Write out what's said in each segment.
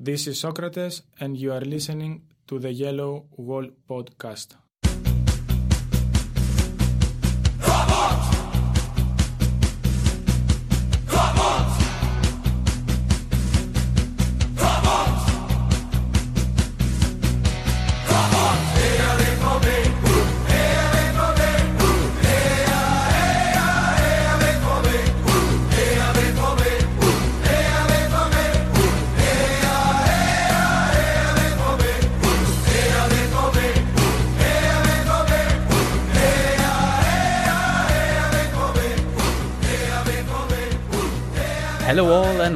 This is Socrates, and you are listening to the Yellow Wall podcast.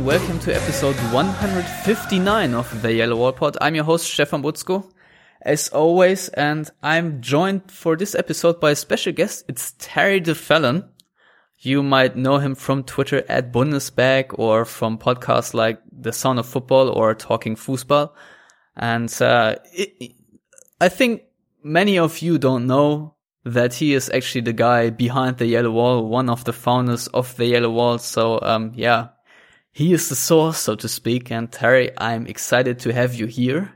Welcome to episode 159 of the Yellow Wall Pod. I'm your host Stefan Buczko, as always, and I'm joined for this episode by a special guest. It's Terry Duffelen. You might know him from Twitter at Bundesbag or from podcasts like The Sound of Football or Talking Fußball. And uh, it, I think many of you don't know that he is actually the guy behind the Yellow Wall, one of the founders of the Yellow Wall. So, um, yeah, he is the source, so to speak. And Terry, I'm excited to have you here.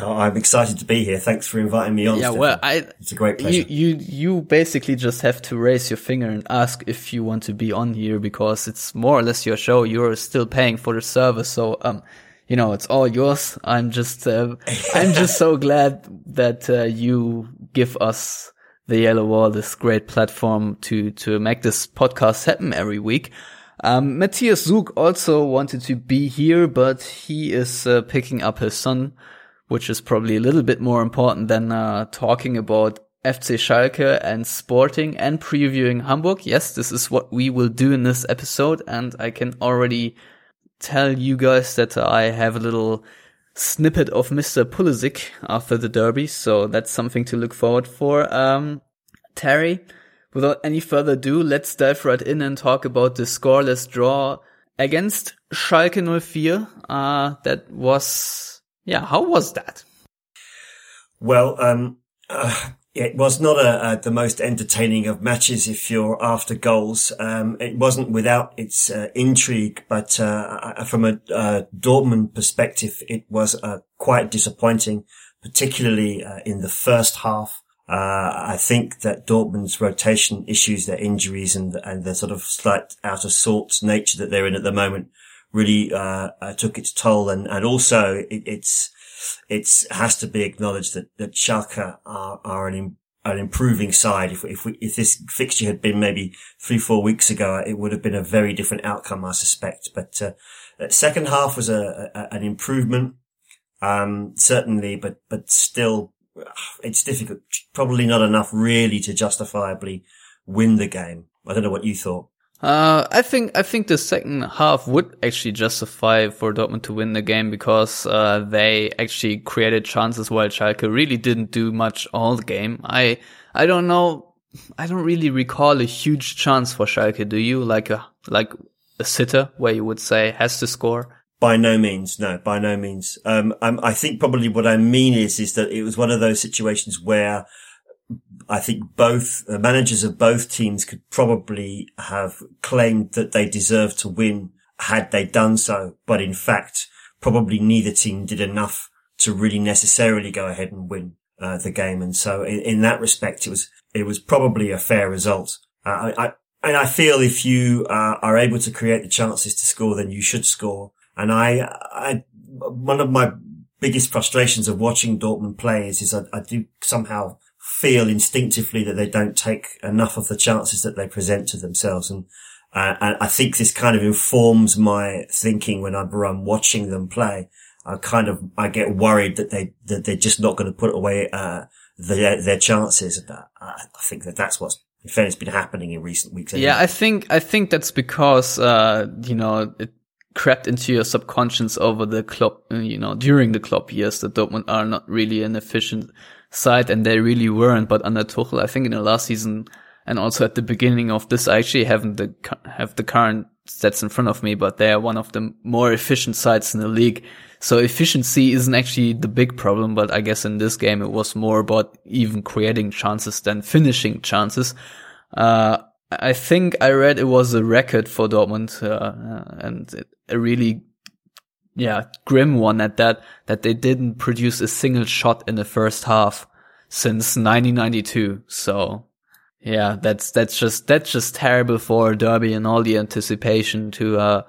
Oh, I'm excited to be here. Thanks for inviting me on. Yeah, Stefan. well, I it's a great pleasure. you you you basically just have to raise your finger and ask if you want to be on here because it's more or less your show. You're still paying for the service, so um, you know it's all yours. I'm just uh, I'm just so glad that uh, you give us the Yellow Wall this great platform to to make this podcast happen every week. Um, Matthias Zug also wanted to be here, but he is uh, picking up his son, which is probably a little bit more important than uh, talking about FC Schalke and Sporting and previewing Hamburg. Yes, this is what we will do in this episode, and I can already tell you guys that I have a little snippet of Mr. Pulisic after the derby, so that's something to look forward for. Um, Terry, without any further ado, let's dive right in and talk about the scoreless draw against Schalke 04. Uh, that was, yeah, how was that? Well, um, uh, it was not a, a, the most entertaining of matches if you're after goals. Um, it wasn't without its uh, intrigue, but uh, from a uh, Dortmund perspective, it was uh, quite disappointing, particularly uh, in the first half. Uh, I think that Dortmund's rotation issues, their injuries, and and the sort of slight out of sorts nature that they're in at the moment, really took its toll, and and also it, it's it's has to be acknowledged that that Schalke are are an an improving side. If if we, if this fixture had been maybe three four weeks ago, it would have been a very different outcome, I suspect. But uh, second half was a, a an improvement, um, certainly, but but still, it's difficult. Probably not enough, really, to justifiably win the game. I don't know what you thought. Uh, I think I think the second half would actually justify for Dortmund to win the game because uh, they actually created chances while Schalke really didn't do much all the game. I I don't know. I don't really recall a huge chance for Schalke. Do you like a like a sitter where you would say has to score? By no means, no, by no means. Um, I think probably what I mean is is that it was one of those situations where I think both the managers of both teams could probably have claimed that they deserved to win had they done so. But in fact, probably neither team did enough to really necessarily go ahead and win uh, the game. And so in, in, that respect, it was, it was probably a fair result. Uh, I, I, and I feel if you uh, are able to create the chances to score, then you should score. And I, I, one of my biggest frustrations of watching Dortmund play is, is I, I do somehow feel instinctively that they don't take enough of the chances that they present to themselves. And, uh, and I think this kind of informs my thinking whenever I'm watching them play. I kind of, I get worried that they, that they're just not going to put away, uh, their, their chances. And I think that that's what's in fairness been happening in recent weeks. Anyway. Yeah, I think, I think that's because, uh, you know, it crept into your subconscious over the club, you know, during the Klopp years that Dortmund are not really an efficient side, and they really weren't. But under Tuchel, I think in the last season and also at the beginning of this, I actually haven't the have the current stats in front of me, but they are one of the more efficient sides in the league. So efficiency isn't actually the big problem, but I guess in this game it was more about even creating chances than finishing chances. Uh, I think I read it was a record for Dortmund, uh, and it, a really yeah, grim one at that, that they didn't produce a single shot in the first half since 1992. So yeah, that's, that's just, that's just terrible for Derby and all the anticipation to, uh,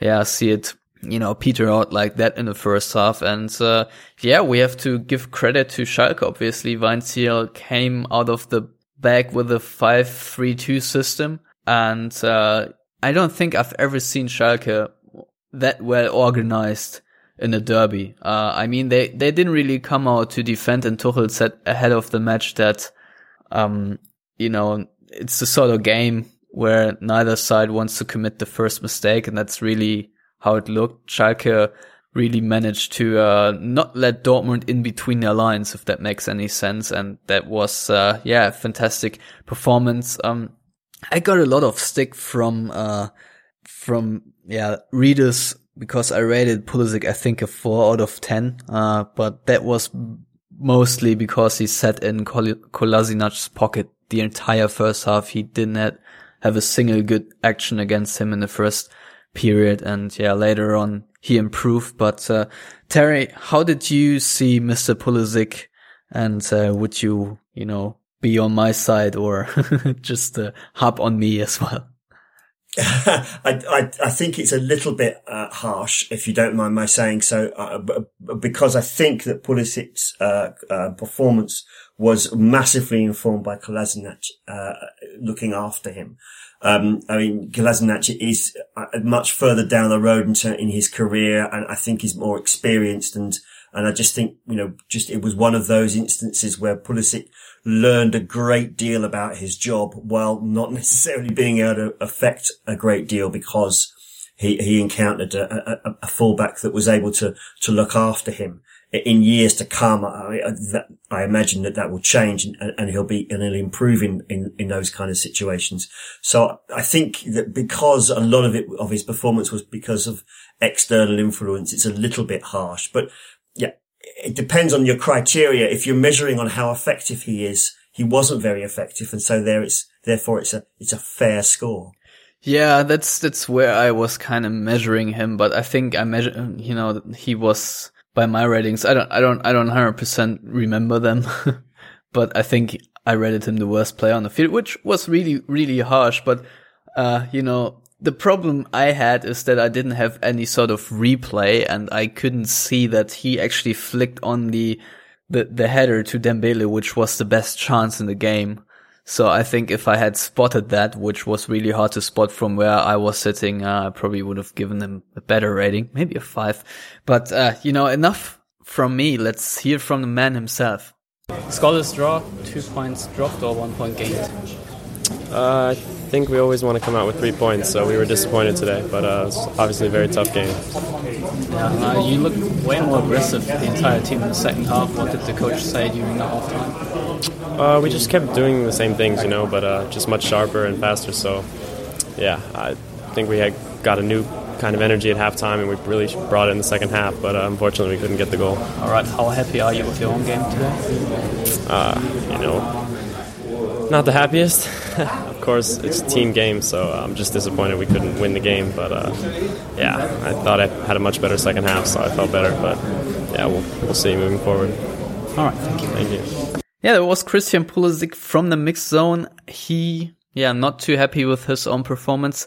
yeah, see it, you know, peter out like that in the first half. And, uh, yeah, we have to give credit to Schalke. Obviously, Weinzierl came out of the bag with a 5-3-2 system. And, uh, I don't think I've ever seen Schalke that well organized in a derby. Uh, I mean, they, they didn't really come out to defend and Tuchel said ahead of the match that, um, you know, it's the sort of game where neither side wants to commit the first mistake. And that's really how it looked. Schalke really managed to, uh, not let Dortmund in between their lines, if that makes any sense. And that was, uh, yeah, fantastic performance. Um, I got a lot of stick from, uh, from, yeah, readers because I rated Pulisic, I think a four out of 10. Uh, but that was mostly because he sat in Kol- Kolasinac's pocket the entire first half. He didn't have, a single good action against him in the first period. And yeah, later on he improved. But, uh, Terry, how did you see Mr. Pulisic? And, uh, would you, you know, be on my side or just, uh, hop on me as well? I, I, I, think it's a little bit uh, harsh, if you don't mind my saying so, uh, because I think that Pulisic's uh, uh, performance was massively informed by Kolasinac uh, looking after him. Um, I mean, Kolasinac is uh, much further down the road in, in his career, and I think he's more experienced. And and I just think you know, just it was one of those instances where Pulisic learned a great deal about his job while not necessarily being able to affect a great deal because he, he encountered a, a, a fullback that was able to, to look after him in years to come. I, that, I imagine that that will change and, and, he'll be, and he'll improve in, in, in those kind of situations. So I think that because a lot of it, of his performance was because of external influence, it's a little bit harsh, but it depends on your criteria. If you're measuring on how effective he is, he wasn't very effective. And so there it's, therefore it's a, it's a fair score. Yeah, that's, that's where I was kind of measuring him, but I think I measure, you know, he was by my ratings. I don't, I don't, I don't 100% remember them, but I think I rated him the worst player on the field, which was really, really harsh. But, uh, you know, the problem I had is that I didn't have any sort of replay and I couldn't see that he actually flicked on the, the, the header to Dembele, which was the best chance in the game. So I think if I had spotted that, which was really hard to spot from where I was sitting, uh, I probably would have given him a better rating, maybe a five. But, uh, you know, enough from me. Let's hear from the man himself. Scoreless draw, two points dropped or one point gained? Uh, think we always want to come out with three points, so we were disappointed today. But uh, it's obviously a very tough game. Yeah, uh, you looked way more aggressive the entire team in the second half. What did the coach say during the halftime? Uh, we just kept doing the same things, you know, but uh, just much sharper and faster. So, yeah, I think we had got a new kind of energy at halftime, and we really brought it in the second half. But uh, unfortunately, we couldn't get the goal. All right, how happy are you with your own game today? Uh, you know, not the happiest. of course, it's a team game, so I'm just disappointed we couldn't win the game. But uh, yeah, I thought I had a much better second half, so I felt better. But yeah, we'll, we'll see moving forward. All right, thank you. Thank you. Yeah, there was Christian Pulisic from the mixed zone. He, yeah, not too happy with his own performance.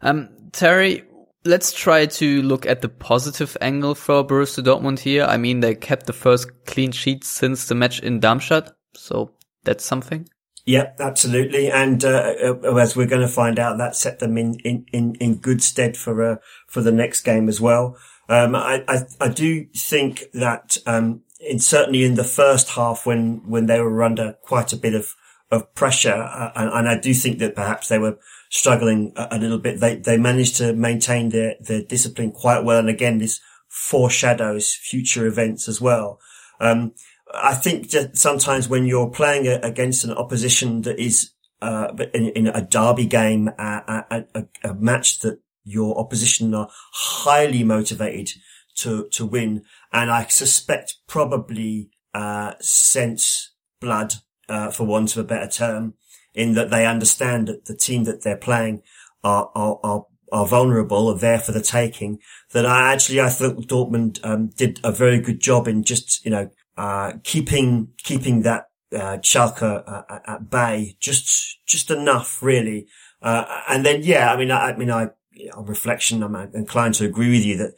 Um, Terry, let's try to look at the positive angle for Borussia Dortmund here. I mean, they kept the first clean sheet since the match in Darmstadt, so that's something. Yeah, absolutely. And uh, uh, as we're going to find out, that set them in, in, in, in good stead for uh, for the next game as well. Um, I, I, I do think that um, in certainly in the first half when when they were under quite a bit of of pressure, uh, and, and, I do think that perhaps they were struggling a, a, little bit. They they managed to maintain their their discipline quite well, and again, this foreshadows future events as well. Um, I think that sometimes when you're playing against an opposition that is uh, in, in, a derby game, a, a, a, match that your opposition are highly motivated to to win, and I suspect probably uh, sense blood, uh, for want of a better term, in that they understand that the team that they're playing are, are, are are vulnerable, are there for the taking. That I actually I thought Dortmund um, did a very good job in just you know uh, keeping keeping that uh, Schalke uh, at bay just just enough really. Uh, and then yeah, I mean I, I mean I on reflection I'm inclined to agree with you that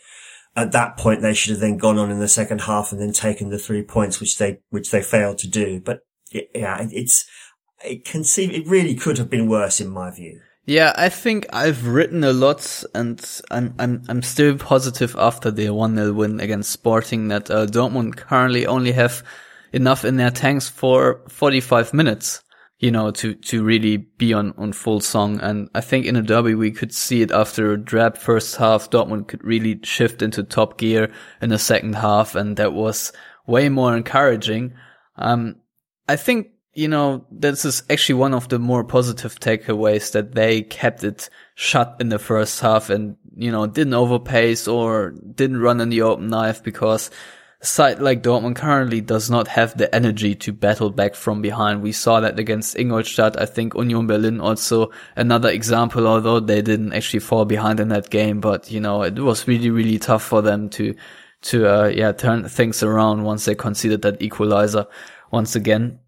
at that point they should have then gone on in the second half and then taken the three points which they which they failed to do. But yeah, it's it can seem it really could have been worse in my view. Yeah, I think I've written a lot and I'm, I'm, I'm still positive after the 1-0 win against Sporting that uh, Dortmund currently only have enough in their tanks for 45 minutes, you know, to, to really be on, on full song. And I think in a derby, we could see it after a drab first half. Dortmund could really shift into top gear in the second half. And that was way more encouraging. Um, I think you know, this is actually one of the more positive takeaways that they kept it shut in the first half and, you know, didn't overpace or didn't run in the open knife because a side like Dortmund currently does not have the energy to battle back from behind. We saw that against Ingolstadt. I think Union Berlin also another example, although they didn't actually fall behind in that game, but you know, it was really, really tough for them to, to, uh, yeah, turn things around once they conceded that equalizer once again.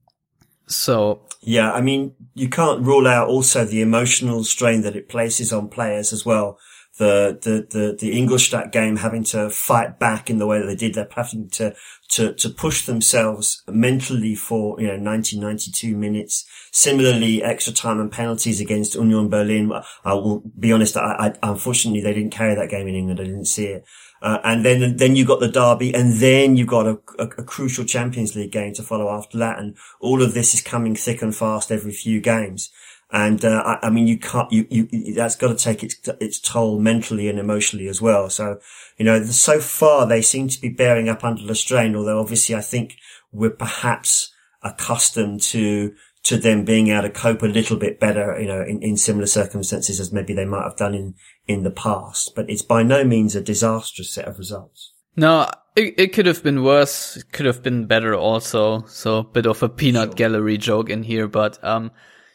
So yeah, I mean, you can't rule out also the emotional strain that it places on players as well. The, the, the, the Ingolstadt game having to fight back in the way that they did. They're having to, to, to push themselves mentally for, you know, 90, 92 minutes. Similarly, extra time and penalties against Union Berlin. I will be honest. I, I unfortunately, they didn't carry that game in England. I didn't see it. Uh, and then, then you got the derby and then you got a, a, a, crucial Champions League game to follow after that. And all of this is coming thick and fast every few games. And, uh, I, I, mean, you can't, you, you, that's got to take its, its toll mentally and emotionally as well. So, you know, so far they seem to be bearing up under the strain, although obviously I think we're perhaps accustomed to, to them being able to cope a little bit better, you know, in, in similar circumstances as maybe they might have done in, in the past, but it's by no means a disastrous set of results. No, it, it could have been worse. It could have been better also. So a bit of a peanut sure. gallery joke in here, but, um,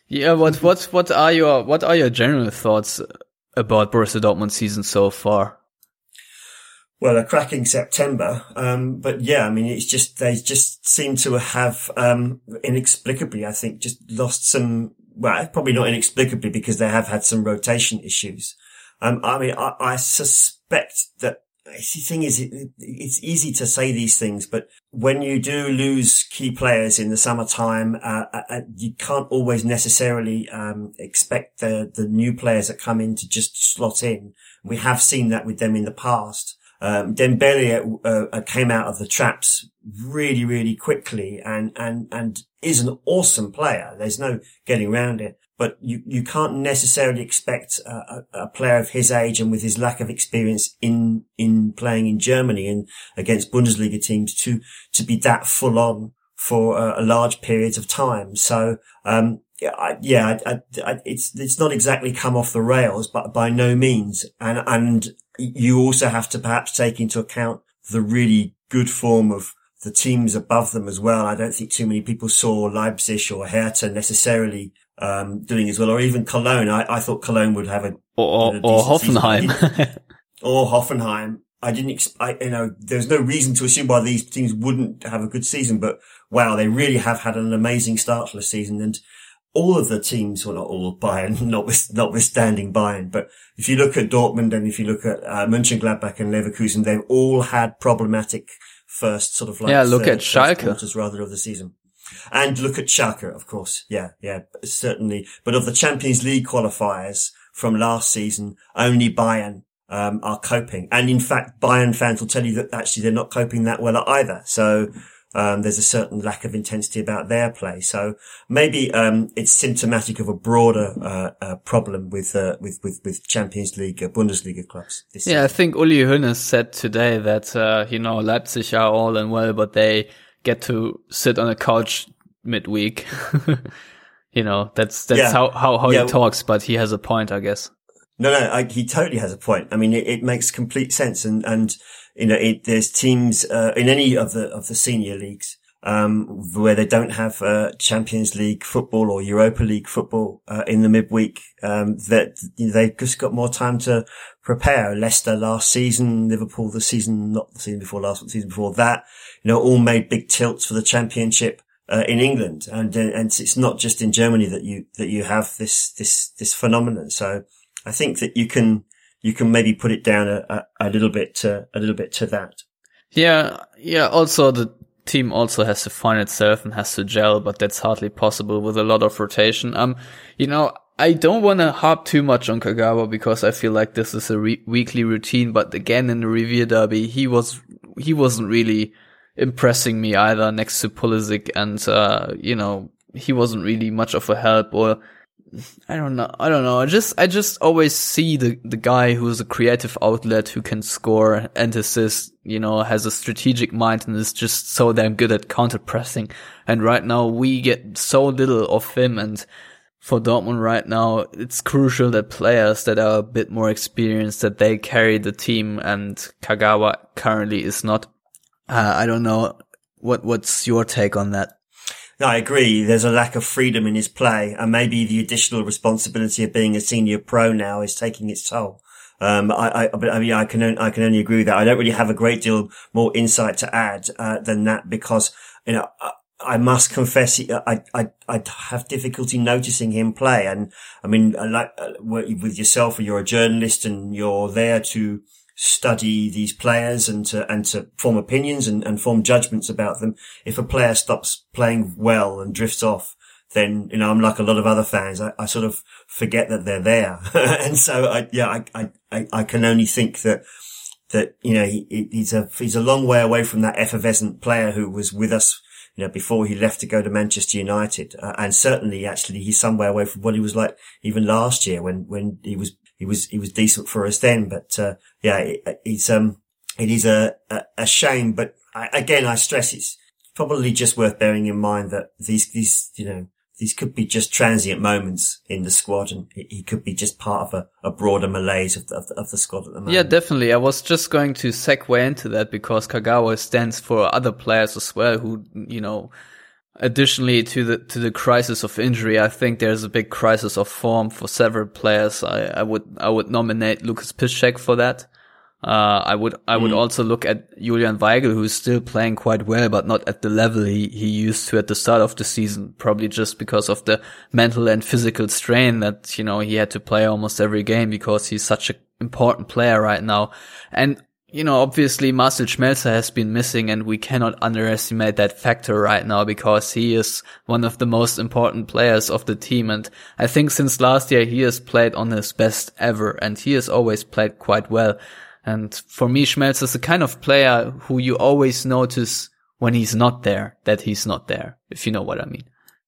yeah, what, what, what are your, what are your general thoughts about Borussia Dortmund season so far? Well, a cracking September. Um, but yeah, I mean, it's just, they just seem to have, um, inexplicably, I think, just lost some, well, probably not inexplicably because they have had some rotation issues. Um, I mean, I, I suspect that the thing is, it, it's easy to say these things, but when you do lose key players in the summertime, uh, uh, uh, you can't always necessarily um, expect the the new players that come in to just slot in. We have seen that with them in the past. Um, Dembele uh, uh, came out of the traps really, really quickly, and and and is an awesome player. There's no getting around it but you, you can't necessarily expect a, a, player of his age and with his lack of experience in, in playing in Germany and against Bundesliga teams to, to be that full on for a, a large period of time. So, um, yeah, I, yeah, I, I, it's, it's not exactly come off the rails, but by no means. And, and you also have to perhaps take into account the really good form of the teams above them as well. I don't think too many people saw Leipzig or Hertha necessarily um, doing as well, or even Cologne. I, I thought Cologne would have a or, or, or Hoffenheim or Hoffenheim. I didn't, ex- I, you know, there's no reason to assume why these teams wouldn't have a good season, but wow, they really have had an amazing start to the season. And all of the teams, well, not all Bayern, not with, notwithstanding Bayern, but if you look at Dortmund and if you look at uh, Mönchengladbach and Leverkusen, they've all had problematic first sort of like yeah, look at Schalke quarters rather of the season. And look at Schalke, of course. Yeah, yeah, certainly. But of the Champions League qualifiers from last season, only Bayern um, are coping. And in fact, Bayern fans will tell you that actually they're not coping that well either. So um, there's a certain lack of intensity about their play. So maybe um, it's symptomatic of a broader uh, uh, problem with, uh, with with with Champions League, uh, Bundesliga clubs. yeah, season. I think Uli Hoeneß said today that uh, you know Leipzig are all and well, but they get to sit on a couch midweek. you know, that's that's yeah. how how, how yeah. he talks, but he has a point, I guess. No, no, I, he totally has a point. I mean, it, it makes complete sense, and and you know, it, there's teams uh, in any of the of the senior leagues. Um, where they don't have uh, Champions League football or Europa League football uh, in the midweek, um, that they've just got more time to prepare. Leicester last season, Liverpool the season, not the season before last, the season before that, you know, all made big tilts for the Championship. Uh, in England, and and it's not just in Germany that you that you have this this this phenomenon. So I think that you can you can maybe put it down a, a, a little bit to a little bit to that. Yeah, yeah. Also, the team also has to find itself and has to gel, but that's hardly possible with a lot of rotation. Um, you know, I don't want to harp too much on Kagawa because I feel like this is a re- weekly routine. But again, in the Revier Derby, he was he wasn't really impressing me either next to Pulisic, and uh, you know he wasn't really much of a help or I don't know. I don't know. I just, I just always see the, the guy who's a creative outlet who can score and assist, you know, has a strategic mind and is just so damn good at counter pressing. And right now we get so little of him. And for Dortmund right now, it's crucial that players that are a bit more experienced, that they carry the team and Kagawa currently is not. Uh, I don't know. What, what's your take on that? I agree. There's a lack of freedom in his play, and maybe the additional responsibility of being a senior pro now is taking its toll. Um, I, I, I mean, I can, I can only agree with that. I don't really have a great deal more insight to add, uh, than that because, you know, I, I must confess, I, I, I have difficulty noticing him play. And I mean, like, uh, with yourself, you're a journalist and you're there to, study these players and to, and to form opinions and, and form judgments about them. If a player stops playing well and drifts off, then, you know, I'm like a lot of other fans. I, I sort of forget that they're there. and so I, yeah, I, I, I can only think that, that, you know, he, he's a, he's a long way away from that effervescent player who was with us, you know, before he left to go to Manchester United. Uh, and certainly actually he's somewhere away from what he was like even last year when, when he was he was he was decent for us then. But uh, yeah, it, it's um it is a a, a shame. But I, again, I stress it's probably just worth bearing in mind that these these you know these could be just transient moments in the squad, and he could be just part of a, a broader malaise of the, of the, of, the, squad at the moment. Yeah, definitely. I was just going to segue into that because Kagawa stands for other players as well who, you know, Additionally to the to the crisis of injury, I think there's a big crisis of form for several players. I, I would I would nominate Lucas Piszczek for that. Uh, I would I would mm. also look at Julian Weigl, who's still playing quite well, but not at the level he, he used to at the start of the season. Probably just because of the mental and physical strain that you know he had to play almost every game because he's such an important player right now. And you know, obviously Marcel Schmelzer has been missing and we cannot underestimate that factor right now because he is one of the most important players of the team. And I think since last year, he has played on his best ever and he has always played quite well. And for me, Schmelzer is the kind of player who you always notice when he's not there, that he's not there, if you know what I mean.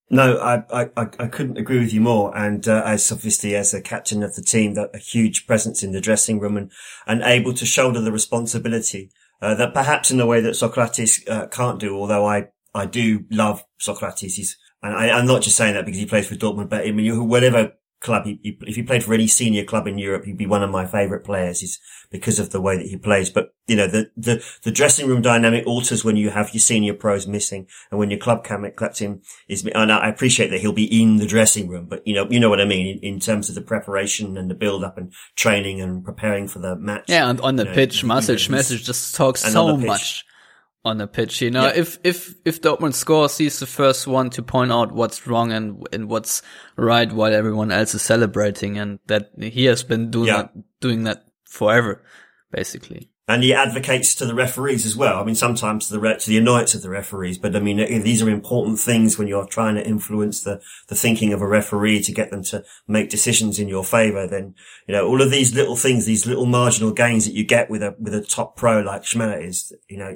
No, I, I, I couldn't agree with you more. And uh, as obviously as a captain of the team, that a huge presence in the dressing room and, and able to shoulder the responsibility uh, that perhaps in a way that Socrates uh, can't do. Although I, I do love Socrates. He's, and I, am not just saying that because he plays for Dortmund, but I mean, whatever club. He, he, if he played for any senior club in Europe, he'd be one of my favourite players. He's because of the way that he plays. But you know, the the the dressing room dynamic alters when you have your senior pros missing, and when your club captain is. And I appreciate that he'll be in the dressing room, but you know, you know what I mean in, in terms of the preparation and the build up and training and preparing for the match. Yeah, and on the you know, pitch, Marcel Schmelzer just talks so much on the pitch. You know, yeah. if if if Dortmund scores, he's the first one to point out what's wrong and and what's right while everyone else is celebrating, and that he has been doing yeah. that doing that forever, basically and he advocates to the referees as well. I mean, sometimes to the re- to the annoyance of the referees, but I mean, uh, these are important things when you're trying to influence the the thinking of a referee to get them to make decisions in your favour. Then you know all of these little things, these little marginal gains that you get with a with a top pro like Schmelzer is, you know,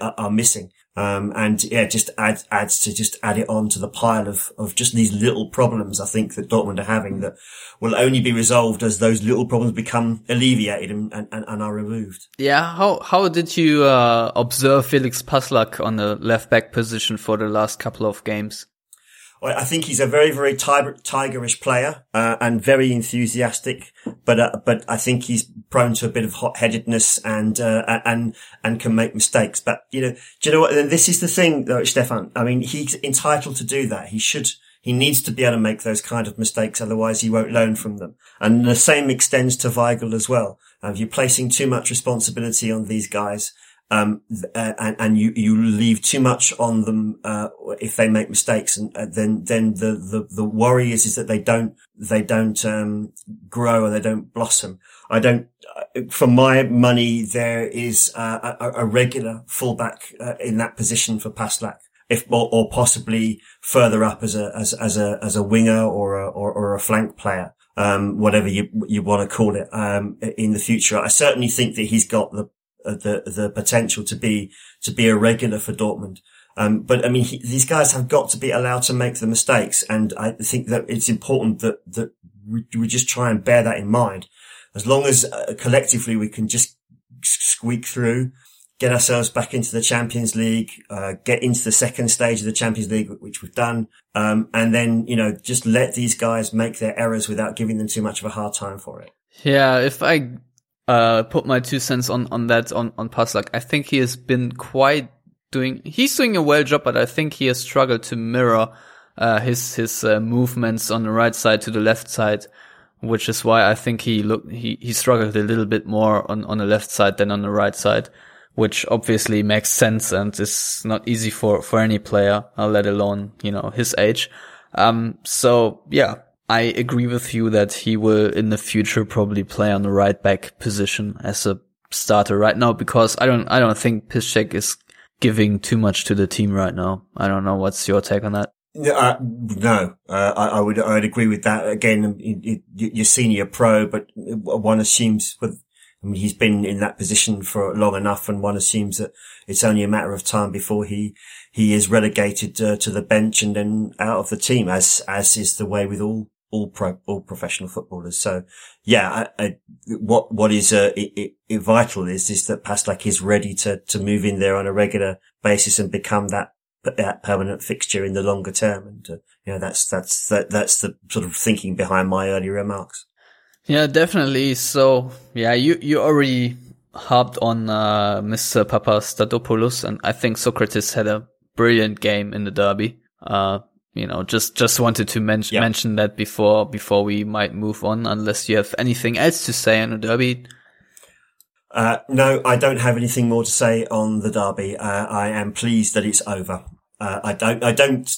are, are missing. Um, and yeah, just add, adds to just add it on to the pile of, of just these little problems I think that Dortmund are having that will only be resolved as those little problems become alleviated and, and, and are removed. Yeah. How, how did you, uh, observe Felix Passlack on the left back position for the last couple of games? I think he's a very, very tiger, tigerish player, uh, and very enthusiastic, but, uh, but I think he's prone to a bit of hot headedness and, uh, and, and can make mistakes. But, you know, do you know what? And this is the thing though, Stefan. I mean, he's entitled to do that. He should, he needs to be able to make those kind of mistakes. Otherwise he won't learn from them. And the same extends to Weigl as well. Uh, if you're placing too much responsibility on these guys, um, uh, and, and, you, you leave too much on them, uh, if they make mistakes. And uh, then, then the, the, the worry is, is that they don't, they don't, um, grow or they don't blossom. I don't, uh, for my money, there is uh, a, a, regular fullback uh, in that position for Passlack. If, or, or, possibly further up as a, as, as a, as a winger or a, or, or a flank player. Um, whatever you, you want to call it, um, in the future. I certainly think that he's got the, the the potential to be to be a regular for Dortmund. Um, but I mean, he, these guys have got to be allowed to make the mistakes, and I think that it's important that that we, we just try and bear that in mind. As long as uh, collectively we can just squeak through, get ourselves back into the Champions League, uh, get into the second stage of the Champions League, which we've done, um, and then you know just let these guys make their errors without giving them too much of a hard time for it. Yeah, if I uh, put my two cents on, on that on, on Passlack. I think he has been quite doing, he's doing a well job, but I think he has struggled to mirror, uh, his, his, uh, movements on the right side to the left side, which is why I think he looked, he, he struggled a little bit more on, on the left side than on the right side, which obviously makes sense and is not easy for, for any player, uh, let alone, you know, his age. Um, so yeah, I agree with you that he will in the future probably play on the right back position as a starter right now because I don't I don't think Piszczek is giving too much to the team right now. I don't know what's your take on that. Uh, no, uh, I, I, would I would agree with that. Again, you're senior pro, but one assumes with I mean he's been in that position for long enough, and one assumes that it's only a matter of time before he he is relegated uh, to the bench and then out of the team, as as is the way with all all pro, all professional footballers. So yeah, I, I, what, what is, uh, it, it, vital is, is that Passlack is ready to, to move in there on a regular basis and become that, that permanent fixture in the longer term. And, uh, you know, that's, that's, that, that's the sort of thinking behind my earlier remarks. Yeah, definitely. So yeah, you, you already harped on, uh, Mr. Papastathopoulos and I think Socrates had a brilliant game in the derby. Uh, you know, just just wanted to men- yep. mention that before before we might move on, unless you have anything else to say on the derby. Uh, no, I don't have anything more to say on the derby. Uh, I am pleased that it's over. Uh, I don't, I don't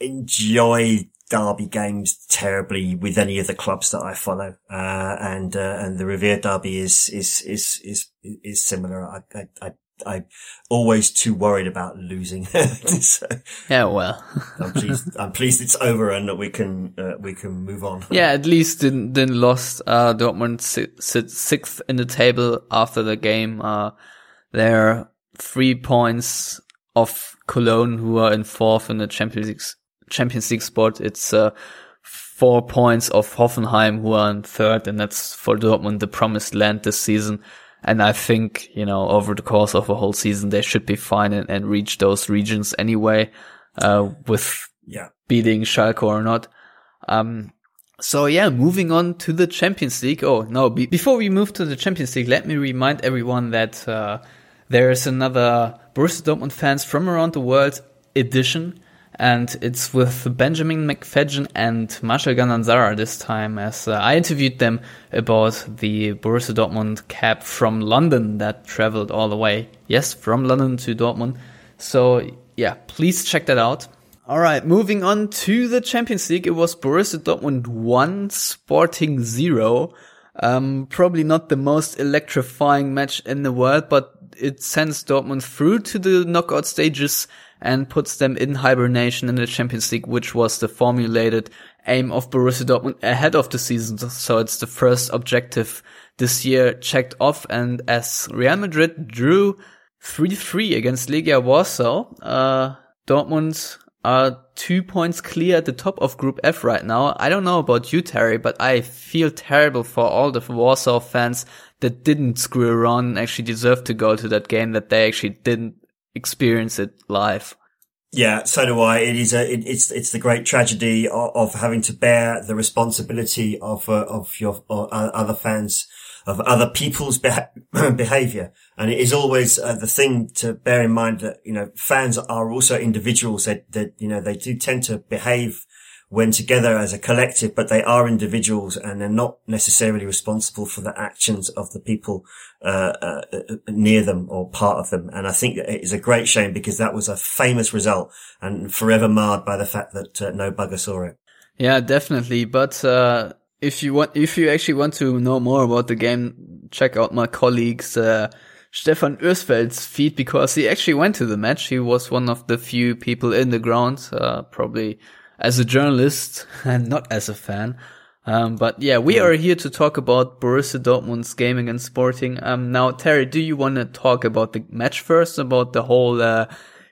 enjoy derby games terribly with any of the clubs that I follow. Uh, and, uh, and the Revier derby is, is, is, is, is similar. I, I, I I'm always too worried about losing. so yeah, well, I'm pleased. I'm pleased it's over and that we can uh, we can move on. Yeah, at least didn't didn't lost. Uh, Dortmund sit, sit sixth in the table after the game. Uh, they're three points of Cologne, who are in fourth in the Champions League Champions League spot. It's uh, four points of Hoffenheim, who are in third, and that's for Dortmund the promised land this season. And I think, you know, over the course of a whole season, they should be fine and, and reach those regions anyway, uh, with yeah. beating Schalke or not. Um, so yeah, moving on to the Champions League. Oh no, be- before we move to the Champions League, let me remind everyone that, uh, there is another Borussia Dortmund fans from around the world edition and it's with Benjamin McFadden and Marshall Gananzara this time as uh, I interviewed them about the Borussia Dortmund cab from London that traveled all the way. Yes, from London to Dortmund. So yeah, please check that out. All right, moving on to the Champions League. It was Borussia Dortmund 1, Sporting 0. Um, probably not the most electrifying match in the world, but it sends Dortmund through to the knockout stages and puts them in hibernation in the Champions League, which was the formulated aim of Borussia Dortmund ahead of the season. So it's the first objective this year checked off. And as Real Madrid drew 3-3 against Legia Warsaw, uh, Dortmund are two points clear at the top of Group F right now. I don't know about you, Terry, but I feel terrible for all the Warsaw fans that didn't screw around and actually deserve to go to that game that they actually didn't experience it live. Yeah, so do I. It is a, it, it's, it's the great tragedy of, of, having to bear the responsibility of, uh, of your, other fans, of other people's beha- behavior. And it is always uh, the thing to bear in mind that, you know, fans are also individuals that, that, you know, they do tend to behave when together as a collective, but they are individuals and they're not necessarily responsible for the actions of the people uh, uh, uh, near them or part of them. And I think it is a great shame because that was a famous result and forever marred by the fact that uh, no bugger saw it. Yeah, definitely. But uh, if you want, if you actually want to know more about the game, check out my colleagues. Uh, Stefan Ösfeld's feed because he actually went to the match. He was one of the few people in the ground, probably as a journalist and not as a fan. Um, but yeah, we are here to talk about Borussia Dortmund's gaming and sporting. Um, now, Terry, do you want to talk about the match first, about the whole uh,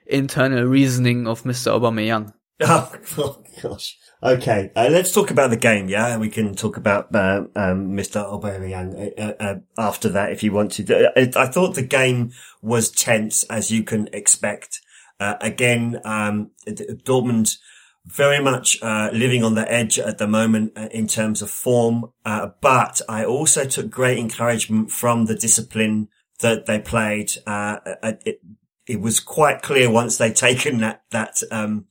internal reasoning of Mr. Aubameyang? Oh, gosh. Okay, uh, let's talk about the game, yeah, and we can talk about uh, um, Mr. Aubameyang uh, uh, after that if you want to. I, I, thought the game was tense, as you can expect. Uh, again, um, Dortmund very much uh, living on the edge at the moment uh, in terms of form. Uh, but I also took great encouragement from the discipline that they played. Uh, uh, it, it, was quite clear once they'd taken that that um,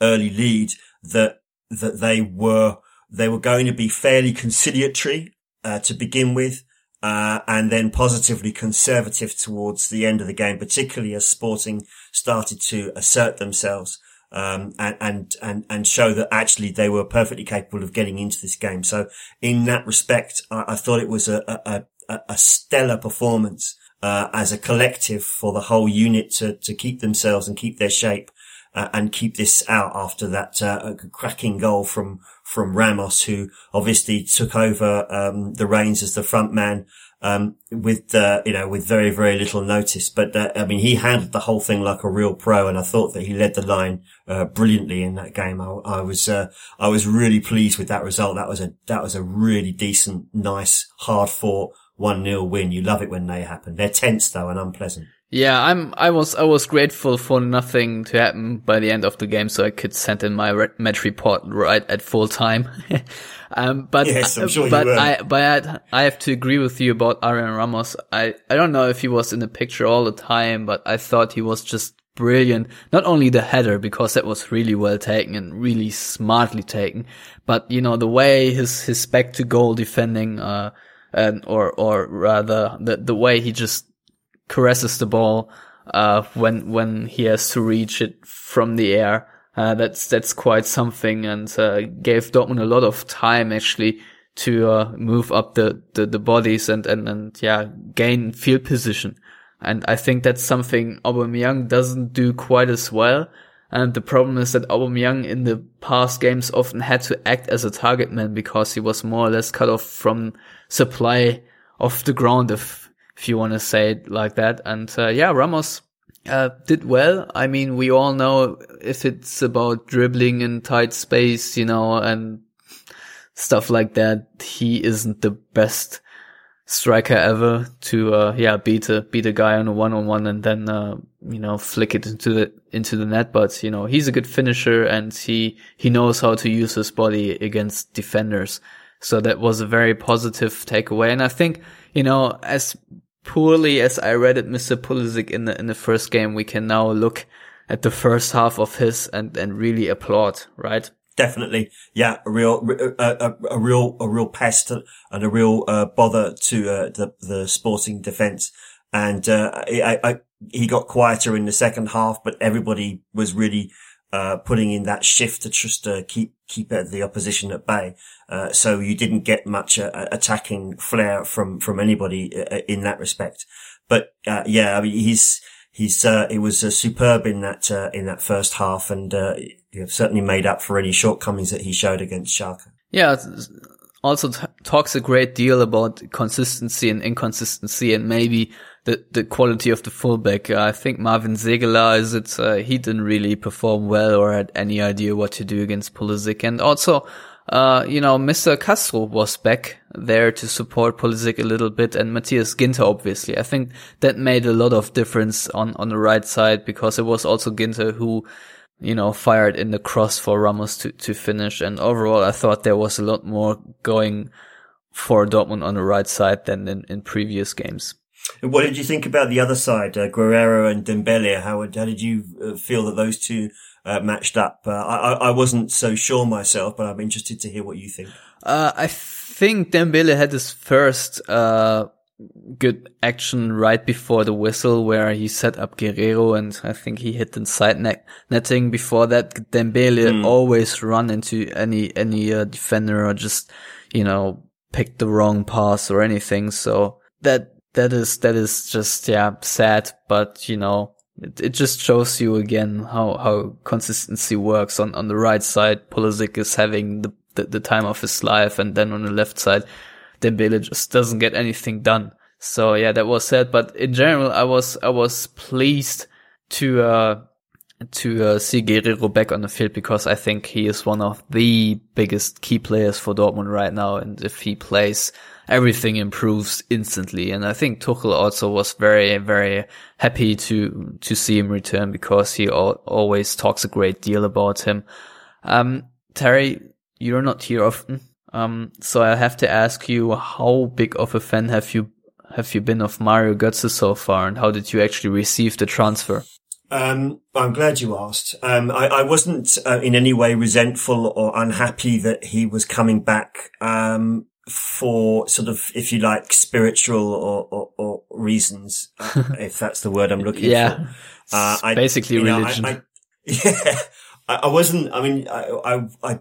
early lead that that they were they were going to be fairly conciliatory to begin with. and then positively conservative towards the end of the game, particularly as Sporting started to assert themselves um, and, and, and, and show that actually they were perfectly capable of getting into this game. So in that respect, I, I thought it was a, a, a, a stellar performance, uh, as a collective for the whole unit to, to keep themselves and keep their shape. Uh, and keep this out after that uh, cracking goal from from Ramos, who obviously took over um, the reins as the front man um, with, uh, you know, with very, very little notice. But, uh, I mean, he handled the whole thing like a real pro. And I thought that he led the line, uh, brilliantly in that game. I, I was, uh, I was really pleased with that result. That was a, that was a really decent, nice, hard fought one 0 win. You love it when they happen. They're tense though and unpleasant. Yeah, I'm. I was. I was grateful for nothing to happen by the end of the game, so I could send in my match report right at full time. um, but yes, I'm sure but you will. I but I, I have to agree with you about Adrian Ramos. I I don't know if he was in the picture all the time, but I thought he was just brilliant. Not only the header because that was really well taken and really smartly taken, but you know the way his his back to goal defending, uh, and or or rather the the way he just caresses the ball uh, when when he has to reach it from the air. Uh, that's that's quite something, and uh, gave Dortmund a lot of time actually to uh, move up the, the, the bodies and and and yeah gain field position. And I think that's something Aubameyang doesn't do quite as well. And the problem is that Aubameyang in the past games often had to act as a target man because he was more or less cut off from supply off the ground if if you want to say it like that. And uh, yeah, Ramos uh, did well. I mean, we all know if it's about dribbling in tight space, you know, and stuff like that, he isn't the best striker ever to uh yeah beat a beat a guy on a one on one and then uh you know flick it into the into the net. But you know he's a good finisher and he he knows how to use his body against defenders. So that was a very positive takeaway. And i think you know as poorly as I read it, Mr. Pulisic in the in the first game, we can now look at the first half of his and and really applaud, right? Definitely, yeah, a real, a, a, a real, a real pest and a real uh, bother to uh, the the Sporting defence. And uh, I, I, he got quieter in the second half, but everybody was really uh, putting in that shift to just uh, keep keep the opposition at bay. Uh, so you didn't get much uh, attacking flair from from anybody uh, in that respect. But uh, yeah, I mean he's he's he was superb in that in that first half, and certainly made up for any shortcomings that he showed against Schalke. Yeah. Also t- talks a great deal about consistency and inconsistency and maybe the the quality of the fullback. I think Marvin Zeegelaar is it. Uh, he didn't really perform well or had any idea what to do against Pulisic, and also. Uh, you know, Mr. Castro was back there to support Pulisic a little bit and Matthias Ginter, obviously. I think that made a lot of difference on, on the right side because it was also Ginter who you know, fired in the cross for Ramos to, to finish. And overall, I thought there was a lot more going for Dortmund on the right side than in, in previous games. What did you think about the other side, uh, Guerreiro and Dembele? How, how did you uh, feel that those two uh, matched up? Uh, I, I wasn't so sure myself, but I'm interested to hear what you think. Uh, I think Dembele had his first uh, good action right before the whistle where he set up Guerrero, and I think he hit the side net netting. Before that, Dembele mm. always run into any any uh, defender or just you know pick the wrong pass or anything. So that that is that is just yeah sad, but you know it, it just shows you again how how consistency works on on the right side. Pulisic is having the, the the time of his life, and then on the left side, Dembele just doesn't get anything done. So yeah, that was sad. But in general, I was I was pleased to uh to uh, see Guerreiro back on the field because I think he is one of the biggest key players for Dortmund right now. And if he plays, everything improves instantly. And I think Tuchel also was very, very happy to, to see him return because he al- always talks a great deal about him. Um, Terry, you're not here often. Um, so I have to ask you, how big of a fan have you, have you been of Mario Götze so far? And how did you actually receive the transfer? Um, I'm glad you asked. Um, I, I, wasn't uh, in any way resentful or unhappy that he was coming back um, for sort of, if you like, spiritual or, or, or reasons, uh, if that's the word I'm looking yeah. for. Uh, I, basically religion. Know, I, yeah, I, wasn't. I mean, I, I,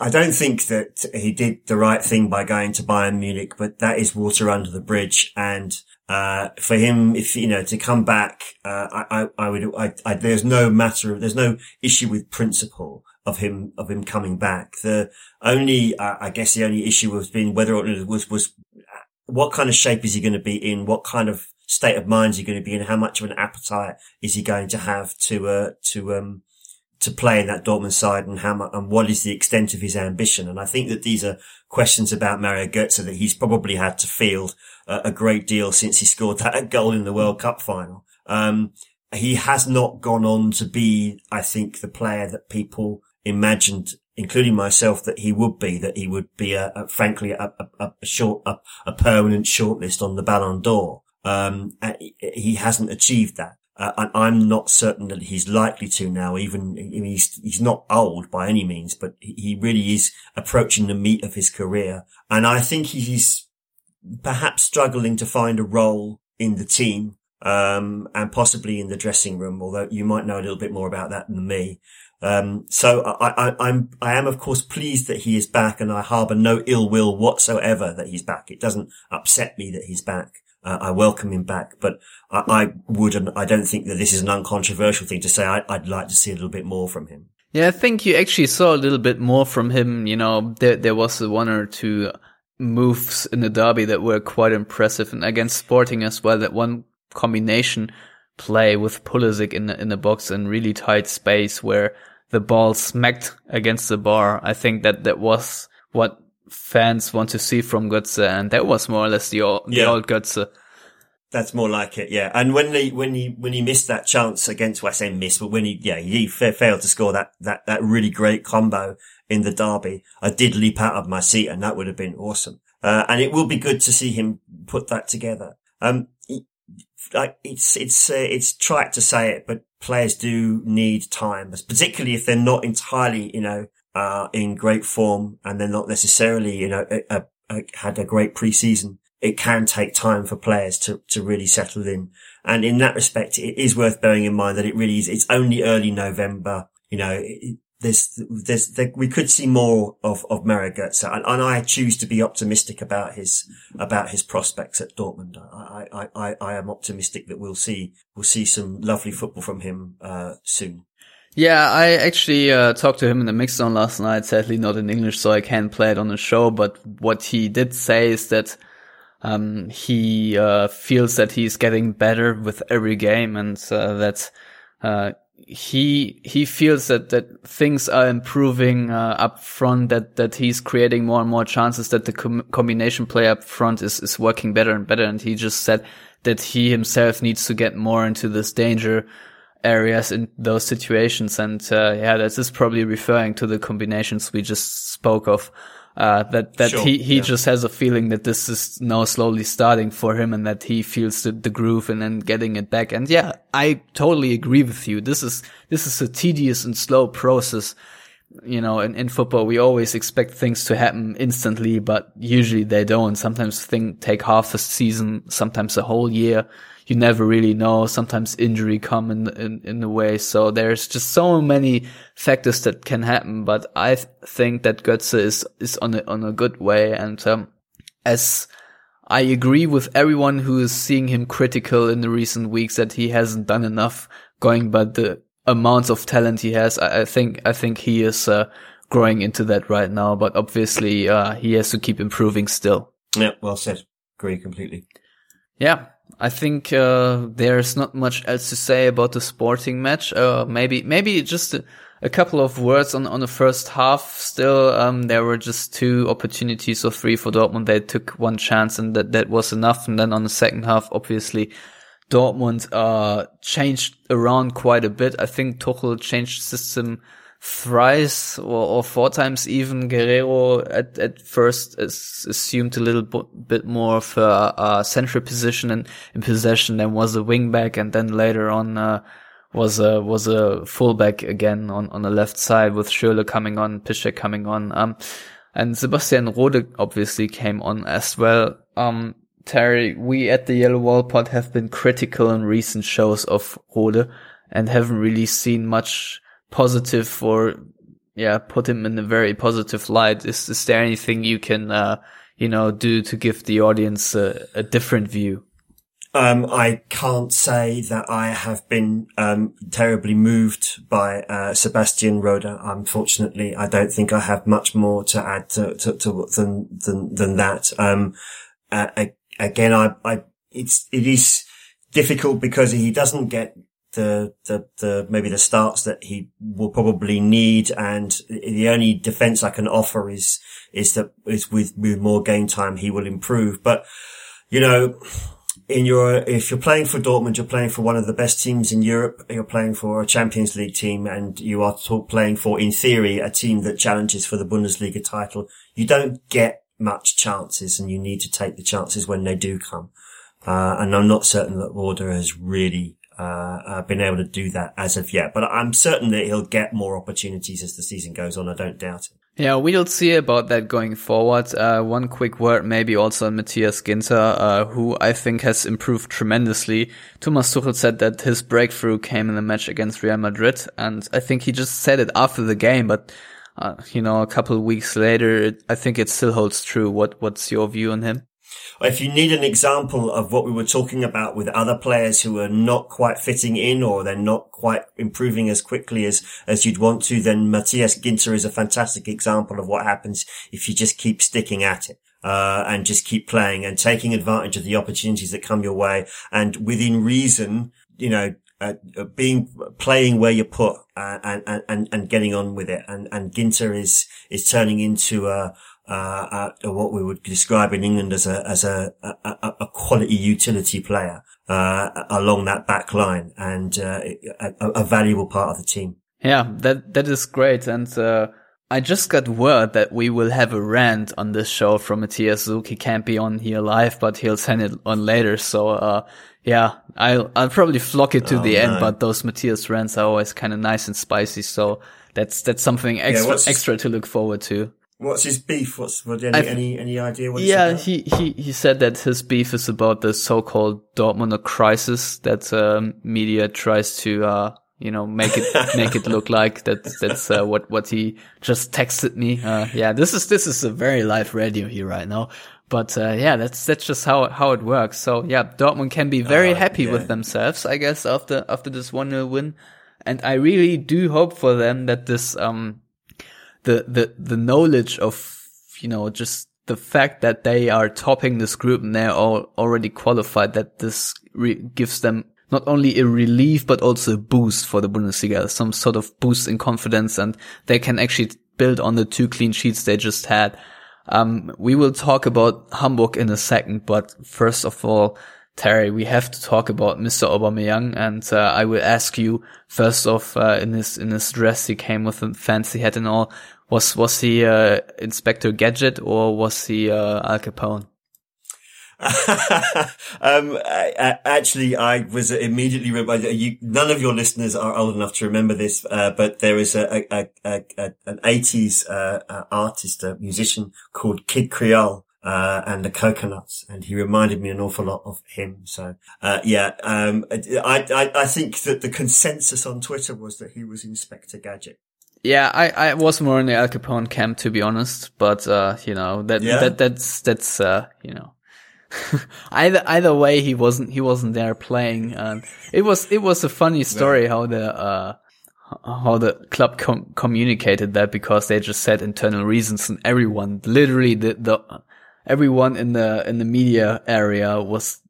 I don't think that he did the right thing by going to Bayern Munich, but that is water under the bridge and uh, for him, if you know to come back, uh, I, I, I, would. I, I, there's no matter of. There's no issue with principle of him of him coming back. The only, uh, I guess, the only issue was been whether or it was was what kind of shape is he going to be in? What kind of state of mind is he going to be in? How much of an appetite is he going to have to uh, to um, to play in that Dortmund side and how much, and what is the extent of his ambition? And I think that these are questions about Mario Götze that he's probably had to field uh, a great deal since he scored that goal in the World Cup final. Um, he has not gone on to be, I think, the player that people imagined, including myself, that he would be, that he would be a, a frankly, a, a, a short, a, permanent shortlist on the Ballon d'Or. Um, he hasn't achieved that. Uh, and I'm not certain that he's likely to now, even, I mean, he's, he's not old by any means, but he really is approaching the meat of his career. And I think he's perhaps struggling to find a role in the team, um, and possibly in the dressing room, although you might know a little bit more about that than me. Um, so I, I, I'm, I am of course pleased that he is back and I harbour no ill will whatsoever that he's back. It doesn't upset me that he's back. Uh, I welcome him back, but I, I wouldn't, I don't think that this is an uncontroversial thing to say. I, would like to see a little bit more from him. Yeah, I think you actually saw a little bit more from him. You know, there, there was one or two moves in the derby that were quite impressive and against Sporting as well. That one combination play with Pulisic in the, in the box in really tight space where the ball smacked against the bar. I think that that was what fans want to see from Götze, and that was more or less the old, yeah. the old Götze. That's more like it, yeah. And when he when he when he missed that chance against West End, missed, but when he yeah he failed to score that that that really great combo in the derby, I did leap out of my seat, and that would have been awesome. Uh, and it will be good to see him put that together. Um, like it's it's uh, it's trite to say it, but players do need time, particularly if they're not entirely you know uh, in great form and they're not necessarily, you know, a, a, a, had a great preseason. It can take time for players to, to really settle in. And in that respect, it is worth bearing in mind that it really is, it's only early November. You know, it, there's, there's, there, we could see more of, of Mario Götze and, and, I choose to be optimistic about his, about his prospects at Dortmund. I, I, I, I am optimistic that we'll see, we'll see some lovely football from him, uh, soon. Yeah, I actually uh, talked to him in the mix zone last night. Sadly, not in English, so I can't play it on the show. But what he did say is that um, he uh, feels that he's getting better with every game, and uh, that uh, he he feels that that things are improving uh, up front. That that he's creating more and more chances. That the com- combination play up front is is working better and better. And he just said that he himself needs to get more into this danger areas in those situations. And, uh, yeah, this is probably referring to the combinations we just spoke of. Uh, that, that Sure, he, he yeah. just has a feeling that this is now slowly starting for him and that he feels the, the groove and then getting it back. And yeah, I totally agree with you. This is, this is a tedious and slow process. You know, in, in football, we always expect things to happen instantly, but usually they don't. Sometimes things take half a season, sometimes a whole year. You never really know. Sometimes injury come in, in, in the way. So there's just so many factors that can happen. But I th- think that Götze is, is on a, on a good way. And, um, as I agree with everyone who is seeing him critical in the recent weeks that he hasn't done enough going by the amounts of talent he has. I, I think, I think he is, uh, growing into that right now, but obviously, uh, he has to keep improving still. Yeah, well said. Agree completely. Yeah. I think, uh, there's not much else to say about the sporting match. Uh, maybe, maybe just a, a couple of words on, on the first half. Still, um, there were just two opportunities or three for Dortmund. They took one chance and that, that was enough. And then on the second half, obviously, Dortmund, uh, changed around quite a bit. I think Tuchel changed system thrice or, or four times even. Guerreiro at, at first assumed a little bit more of a, a central position and in possession than was a wing back. And then later on, uh, was a, was a fullback again on, on the left side with Schürrle coming on, Piszczek coming on. Um, and Sebastian Rode obviously came on as well. Um, Terry, we at the Yellow Wall Pod have been critical in recent shows of Rode and haven't really seen much positive or, yeah, put him in a very positive light. Is, is there anything you can, uh, you know, do to give the audience a, a different view? Um, I can't say that I have been um, terribly moved by uh, Sebastian Rode. Unfortunately, I don't think I have much more to add to, to, to than, than than that. Um, uh, again, I, I it's it is difficult because he doesn't get the, the the maybe the starts that he will probably need, and the only defense I can offer is is that is with with more game time he will improve. But you know, in your if you're playing for Dortmund, you're playing for one of the best teams in Europe. You're playing for a Champions League team, and you are playing for, in theory, a team that challenges for the Bundesliga title. You don't get much chances, and you need to take the chances when they do come. Uh, and I'm not certain that Rode has really uh, uh, been able to do that as of yet. But I'm certain that he'll get more opportunities as the season goes on. I don't doubt it. Yeah, we'll see about that going forward. Uh, one quick word maybe also on Matthias Ginter, uh, who I think has improved tremendously. Thomas Tuchel said that his breakthrough came in the match against Real Madrid, and I think he just said it after the game, but, uh, you know, a couple of weeks later, I think it still holds true. What, what's your view on him? If you need an example of what we were talking about with other players who are not quite fitting in or they're not quite improving as quickly as, as you'd want to, then Matthias Ginter is a fantastic example of what happens if you just keep sticking at it. Uh, and just keep playing and taking advantage of the opportunities that come your way and within reason, you know, uh, uh, being playing where you're put uh, and and and getting on with it and and Ginter is is turning into a uh, uh, what we would describe in England as a as a a, a quality utility player uh, along that back line and uh, a, a valuable part of the team. Yeah, that that is great, and uh, I just got word that we will have a rant on this show from Matthias Zug. He can't be on here live, but he'll send it on later. So uh, yeah, I'll I'll probably flock it to Oh, the end, but those Matthias rants are always kind of nice and spicy. So that's that's something extra what's- extra to look forward to. What's his beef? What's what, any, I've- any any idea? What Yeah, he, he, he said that his beef is about the so-called Dortmunder crisis that um, media tries to, uh, you know, make it make it look like that. That's uh, what what he just texted me. Uh, yeah, this is this is a very live radio here right now. But uh, yeah, that's that's just how how it works. So yeah, Dortmund can be very Uh, happy yeah. with themselves, I guess, after after this one 0 win. And I really do hope for them that this um the the the knowledge of you know just the fact that they are topping this group and they're all already qualified that this gives them not only a relief but also a boost for the Bundesliga, some sort of boost in confidence, and they can actually build on the two clean sheets they just had. Um, we will talk about Hamburg in a second, but first of all, Terry, we have to talk about Mr. Aubameyang, and uh, I will ask you first off. Uh, in his in his dress, he came with a fancy hat and all. Was was he uh, Inspector Gadget or was he uh, Al Capone? um, I, I, actually, I was immediately you, none of your listeners are old enough to remember this, uh, but there is a, a, a, an 80s uh, artist, a musician called Kid Creole. Uh, and the coconuts, and he reminded me an awful lot of him. So, uh, yeah, um, I, I, I think that the consensus on Twitter was that he was Inspector Gadget. Yeah, I, I was more in the Al Capone camp to be honest, but uh, you know that yeah. that that's that's uh, you know either either way he wasn't he wasn't there playing and it was it was a funny story yeah. how the uh how the club com- communicated that because they just said internal reasons and everyone literally the the everyone in the in the media area was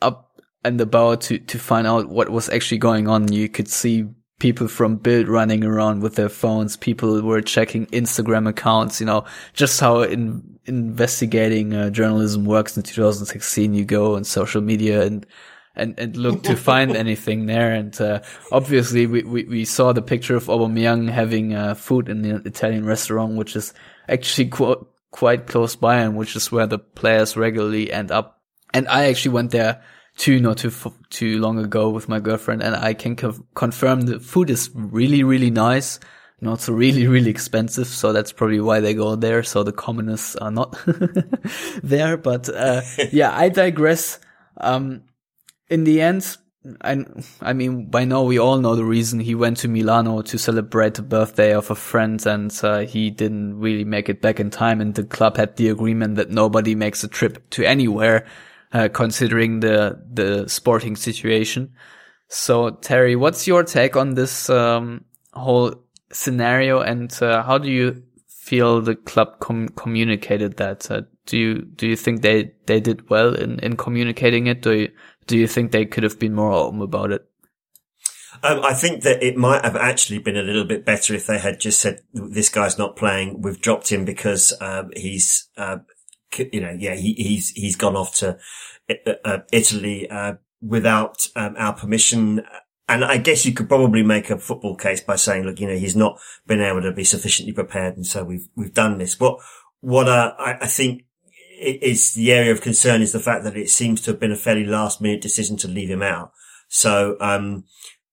up and about to to find out what was actually going on you could see people from Bild running around with their phones people were checking instagram accounts you know just how in investigating uh, journalism works in 2016. You go on social media and and, and look to find anything there. And uh, obviously, we, we, we saw the picture of Aubameyang having uh, food in the Italian restaurant, which is actually qu- quite close by, and which is where the players regularly end up. And I actually went there too not too too long ago with my girlfriend, and I can co- confirm the food is really really nice not so really, really expensive. So that's probably why they go there. So the communists are not there. But, uh, yeah, I digress. Um, in the end, I, I mean, by now we all know the reason he went to Milano to celebrate the birthday of a friend and, uh, he didn't really make it back in time. And the club had the agreement that nobody makes a trip to anywhere, uh, considering the, the sporting situation. So Terry, what's your take on this, um, whole scenario and uh, how do you feel the club com communicated that? Uh, do you do you think they they did well in in communicating it? Do you do you think they could have been more open about it? Um, I think that it might have actually been a little bit better if they had just said, "This guy's not playing. We've dropped him because um, he's, uh, you know, yeah, he, he's he's gone off to uh, uh Italy uh, without um, our permission." And I guess you could probably make a football case by saying, look, you know, he's not been able to be sufficiently prepared. And so we've, we've done this. What, what, uh, I, I think is the area of concern is the fact that it seems to have been a fairly last minute decision to leave him out. So, um,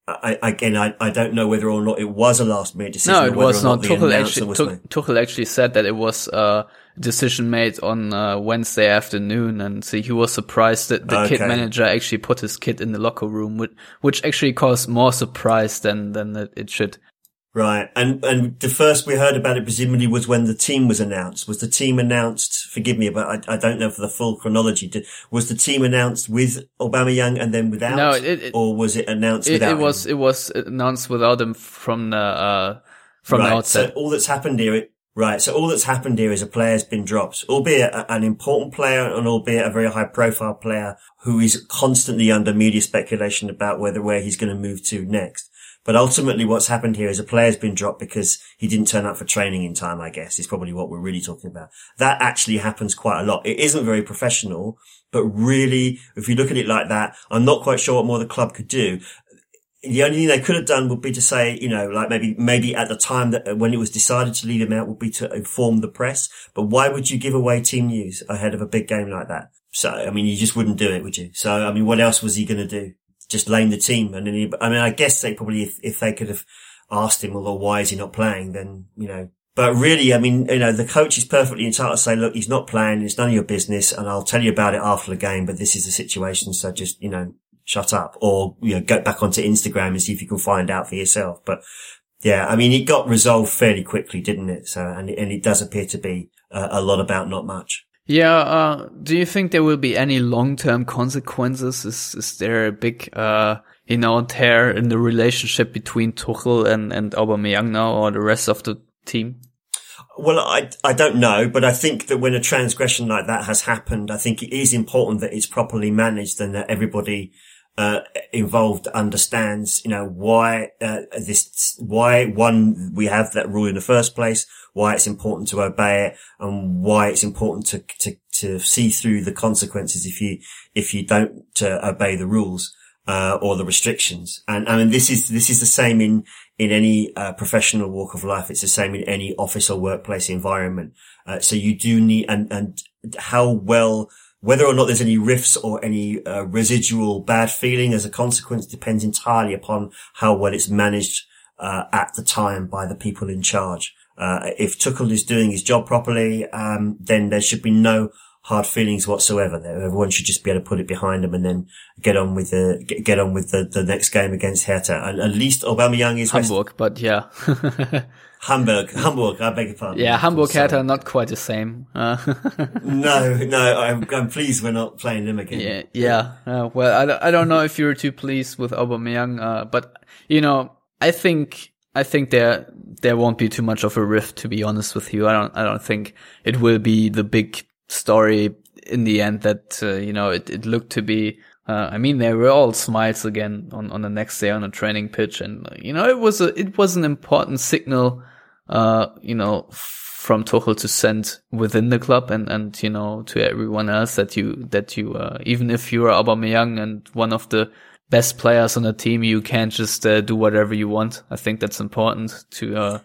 I, again, I, I don't know whether or not it was a last minute decision. No, it was not. not Tuchel actually, Tuchel actually said that it was a decision made on uh, Wednesday afternoon, and so he was surprised that the okay. kit manager actually put his kit in the locker room, which, which actually caused more surprise than than it should. Right. And, and the first we heard about it presumably was when the team was announced. Was the team announced, forgive me, but I, I don't know for the full chronology. Did, was the team announced with Aubameyang and then without? No, it, it, or was it announced it, without? It was, him? it was announced without him from the, uh, from right. the outset. So all that's happened here, right. So all that's happened here is a player's been dropped, albeit an important player and albeit a very high profile player who is constantly under media speculation about whether where he's going to move to next. But ultimately what's happened here is a player's been dropped because he didn't turn up for training in time, I guess, is probably what we're really talking about. That actually happens quite a lot. It isn't very professional, but really, if you look at it like that, I'm not quite sure what more the club could do. The only thing they could have done would be to say, you know, like maybe, maybe at the time that when it was decided to leave him out would be to inform the press. But why would you give away team news ahead of a big game like that? So, I mean, you just wouldn't do it, would you? So, I mean, what else was he going to do? Just lame the team. And then he, I mean, I guess they probably, if, if they could have asked him, well, why is he not playing? Then, you know, but really, I mean, you know, the coach is perfectly entitled to say, look, he's not playing. It's none of your business. And I'll tell you about it after the game, but this is the situation. So just, you know, shut up or, you know, go back onto Instagram and see if you can find out for yourself. But yeah, I mean, it got resolved fairly quickly, didn't it? So, and, and it does appear to be a lot about not much. Yeah, uh, do you think there will be any long-term consequences? Is, is there a big, uh, you know, tear in the relationship between Tuchel and, and Aubameyang now or the rest of the team? Well, I, I don't know, but I think that when a transgression like that has happened, I think it is important that it's properly managed and that everybody, uh, involved understands, you know, why, uh, this, why one, we have that rule in the first place, why it's important to obey it and why it's important to, to, to see through the consequences if you, if you don't uh, obey the rules. Uh, or the restrictions. And I mean, this is, this is the same in, in any, uh, professional walk of life. It's the same in any office or workplace environment. Uh, so you do need, and, and how well, whether or not there's any rifts or any, uh, residual bad feeling as a consequence depends entirely upon how well it's managed, uh, at the time by the people in charge. Uh, if Tuchel is doing his job properly, um, then there should be no hard feelings whatsoever. There everyone should just be able to put it behind them and then get on with the get, get on with the, the next game against Hertha. And at least Aubameyang is Hamburg, rest- but yeah. Hamburg, Hamburg. I beg your pardon. Yeah, Hamburg Hertha not quite the same. Uh. no, no. I'm, I'm pleased we're not playing them again. Yeah, yeah. Uh, well, I don't, I don't know if you're too pleased with Aubameyang, uh, but you know, I think I think there there won't be too much of a rift. To be honest with you, I don't I don't think it will be the big story in the end that uh, you know it, it looked to be uh, I mean, they were all smiles again on, on the next day on a training pitch, and you know it was a it was an important signal, uh, you know, from Tuchel to send within the club and and you know to everyone else that you that you uh, even if you're Aubameyang and one of the best players on the team, you can't just uh, do whatever you want. I think that's important to. Uh,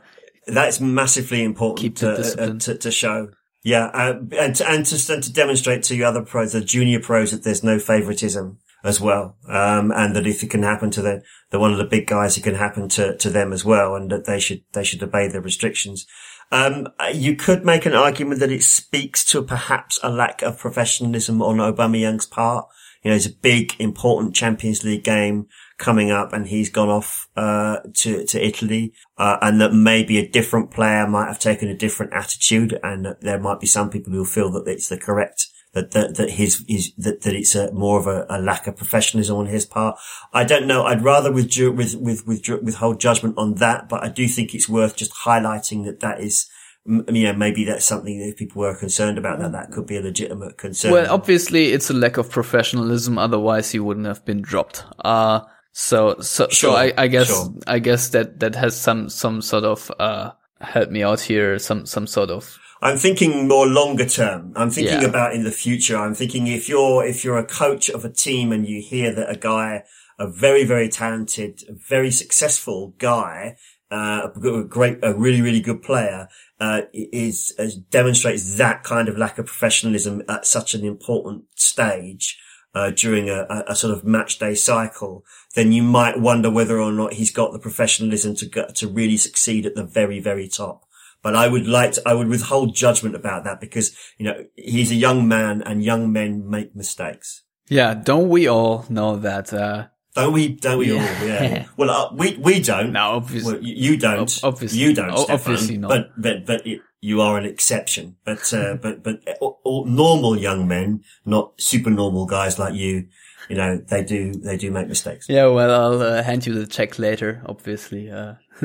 that's massively important to, uh, to, to show yeah, uh, and to, and to and to demonstrate to the other pros, the junior pros, that there's no favoritism as well, um, and that if it can happen to the, the one of the big guys, it can happen to to them as well, and that they should they should obey the restrictions. Um, you could make an argument that it speaks to perhaps a lack of professionalism on Aubameyang's part. You know, it's a big, important Champions League game coming up and he's gone off, uh, to, to Italy, uh, and that maybe a different player might have taken a different attitude and there might be some people who feel that it's the correct that that, that his, his that, that it's a more of a, a, lack of professionalism on his part. I don't know. I'd rather withdraw, with with with withhold judgment on that, but I do think it's worth just highlighting that that is. You know, maybe that's something that people were concerned about that, that could be a legitimate concern. Well, obviously it's a lack of professionalism. Otherwise he wouldn't have been dropped. Uh, so, so, sure, so I, I guess, sure. I guess that, that has some, some sort of, uh, help me out here, some, some sort of. I'm thinking more longer term. I'm thinking yeah. about in the future. I'm thinking if you're, if you're a coach of a team and you hear that a guy, a very, very talented, very successful guy, uh, a great, a really, really good player, uh, is, uh, demonstrates that kind of lack of professionalism at such an important stage, uh, during a, a, sort of match day cycle, then you might wonder whether or not he's got the professionalism to go, to really succeed at the very, very top. But I would like to, I would withhold judgment about that because, you know, he's a young man and young men make mistakes. Yeah. Don't we all know that, uh, don't we? Don't we yeah. all? Yeah. well, uh, we we don't. No, obviously well, you don't. Obviously, you don't. Obviously not. But but but it, you are an exception. But uh, but but all, all normal young men, not super normal guys like you, you know, they do they do make mistakes. Yeah, well, I'll uh, hand you the check later. Obviously, uh,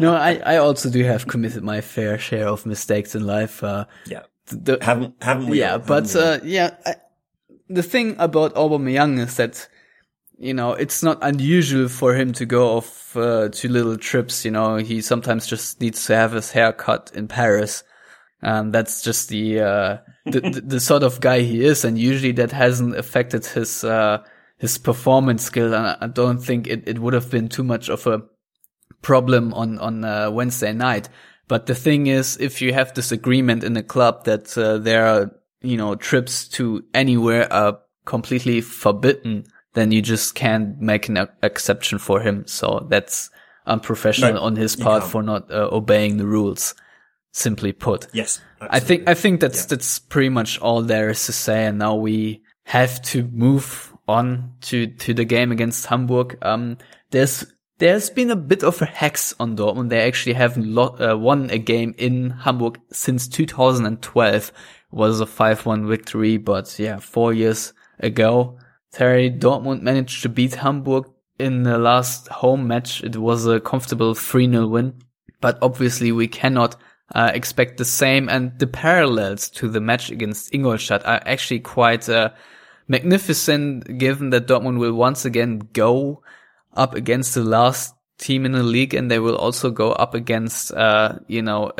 no, I I also do have committed my fair share of mistakes in life. Uh, yeah, the, haven't haven't we? Yeah, all, but we uh, yeah, I, the thing about Aubameyang is that you know, it's not unusual for him to go off uh, to little trips. You know, he sometimes just needs to have his hair cut in Paris. And that's just the, uh, the, the, the, sort of guy he is. And usually that hasn't affected his, uh, his performance skill. And I don't think it, it would have been too much of a problem on, on, uh, Wednesday night. But the thing is, if you have this agreement in the club that, uh, there are, you know, trips to anywhere are completely forbidden, then you just can't make an exception for him. So that's unprofessional no, on his part for not uh, obeying the rules. Simply put. Yes. Absolutely. I think, I think that's, yeah. that's pretty much all there is to say. And now we have to move on to, to the game against Hamburg. Um, there's, there's been a bit of a hex on Dortmund. They actually haven't uh, won a game in Hamburg since 2012. It was a 5-1 victory, but yeah, four years ago, Terry Dortmund managed to beat Hamburg in the last home match. It was a comfortable 3-0 win, but obviously we cannot uh, expect the same and the parallels to the match against Ingolstadt are actually quite uh, magnificent given that Dortmund will once again go up against the last team in the league, and they will also go up against, uh, you know,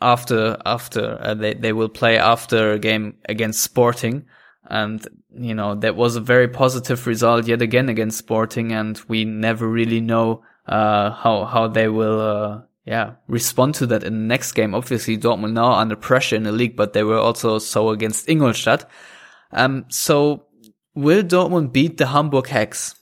after after uh, they they will play after a game against Sporting, and you know that was a very positive result yet again against Sporting, and we never really know uh, how how they will. Uh, yeah, respond to that in the next game. Obviously, Dortmund now under pressure in the league, but they were also so against Ingolstadt. Um, so will Dortmund beat the Hamburg Hex?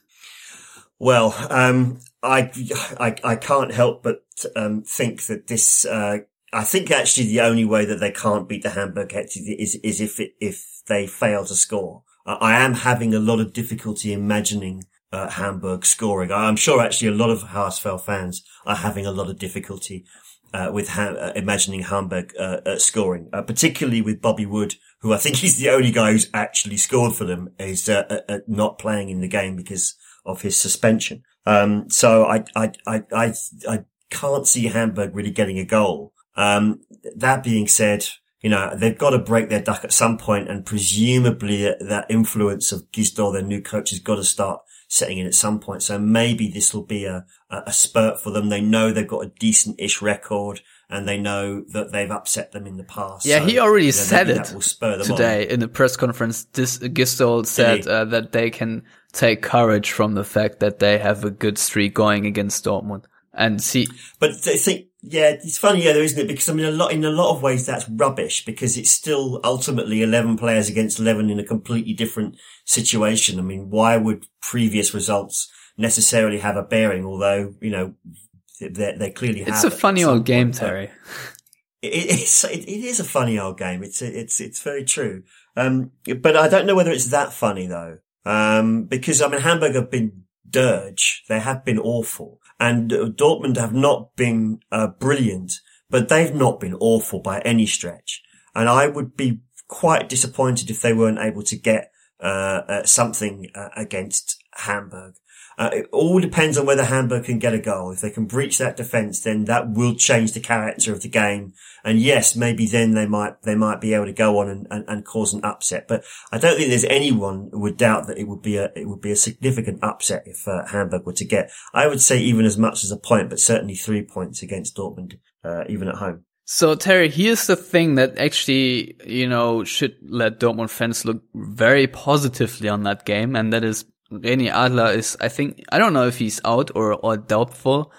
Well, um, I, I, I can't help but um, think that this. Uh, I think actually the only way that they can't beat the Hamburg Hex is is if it, if they fail to score. I am having a lot of difficulty imagining uh, Hamburg scoring. I'm sure actually a lot of Haasfeld fans are having a lot of difficulty uh, with ha- uh, imagining Hamburg uh, uh, scoring, particularly with Bobby Wood, who I think is the only guy who's actually scored for them, is not playing in the game because of his suspension. Um, so I, I, I, I, I can't see Hamburg really getting a goal. Um, that being said, you know, they've got to break their duck at some point and presumably that influence of Gisdol, their new coach, has got to start setting in at some point. So maybe this will be a, a spurt for them. They know they've got a decent-ish record and they know that they've upset them in the past. Yeah, so, he already you know, said it today on. in the press conference. This Gisdol said uh, that they can take courage from the fact that they have a good streak going against Dortmund and see. But I think, yeah, it's funny, yeah, there isn't it? Because I mean, a lot, in a lot of ways, that's rubbish because it's still ultimately 11 players against 11 in a completely different situation. I mean, why would previous results necessarily have a bearing? Although, you know, they, they clearly it's have. It's a funny old game, Terry. It, it's, it, it is a funny old game. It's, it's, it's very true. Um, but I don't know whether it's that funny though. Um, because I mean, Hamburg have been dirge. They have been awful and uh, Dortmund have not been, uh, brilliant, but they've not been awful by any stretch. And I would be quite disappointed if they weren't able to get, uh, uh something uh, against Hamburg. Uh, it all depends on whether Hamburg can get a goal. If they can breach that defence, then that will change the character of the game. And yes, maybe then they might, they might be able to go on and, and, and cause an upset. But I don't think there's anyone who would doubt that it would be a, it would be a significant upset if uh, Hamburg were to get, I would say even as much as a point, but certainly three points against Dortmund, uh, even at home. So Terry, here's the thing that actually, you know, should let Dortmund fans look very positively on that game. And that is René Adler is, I think, I don't know if he's out or, or doubtful,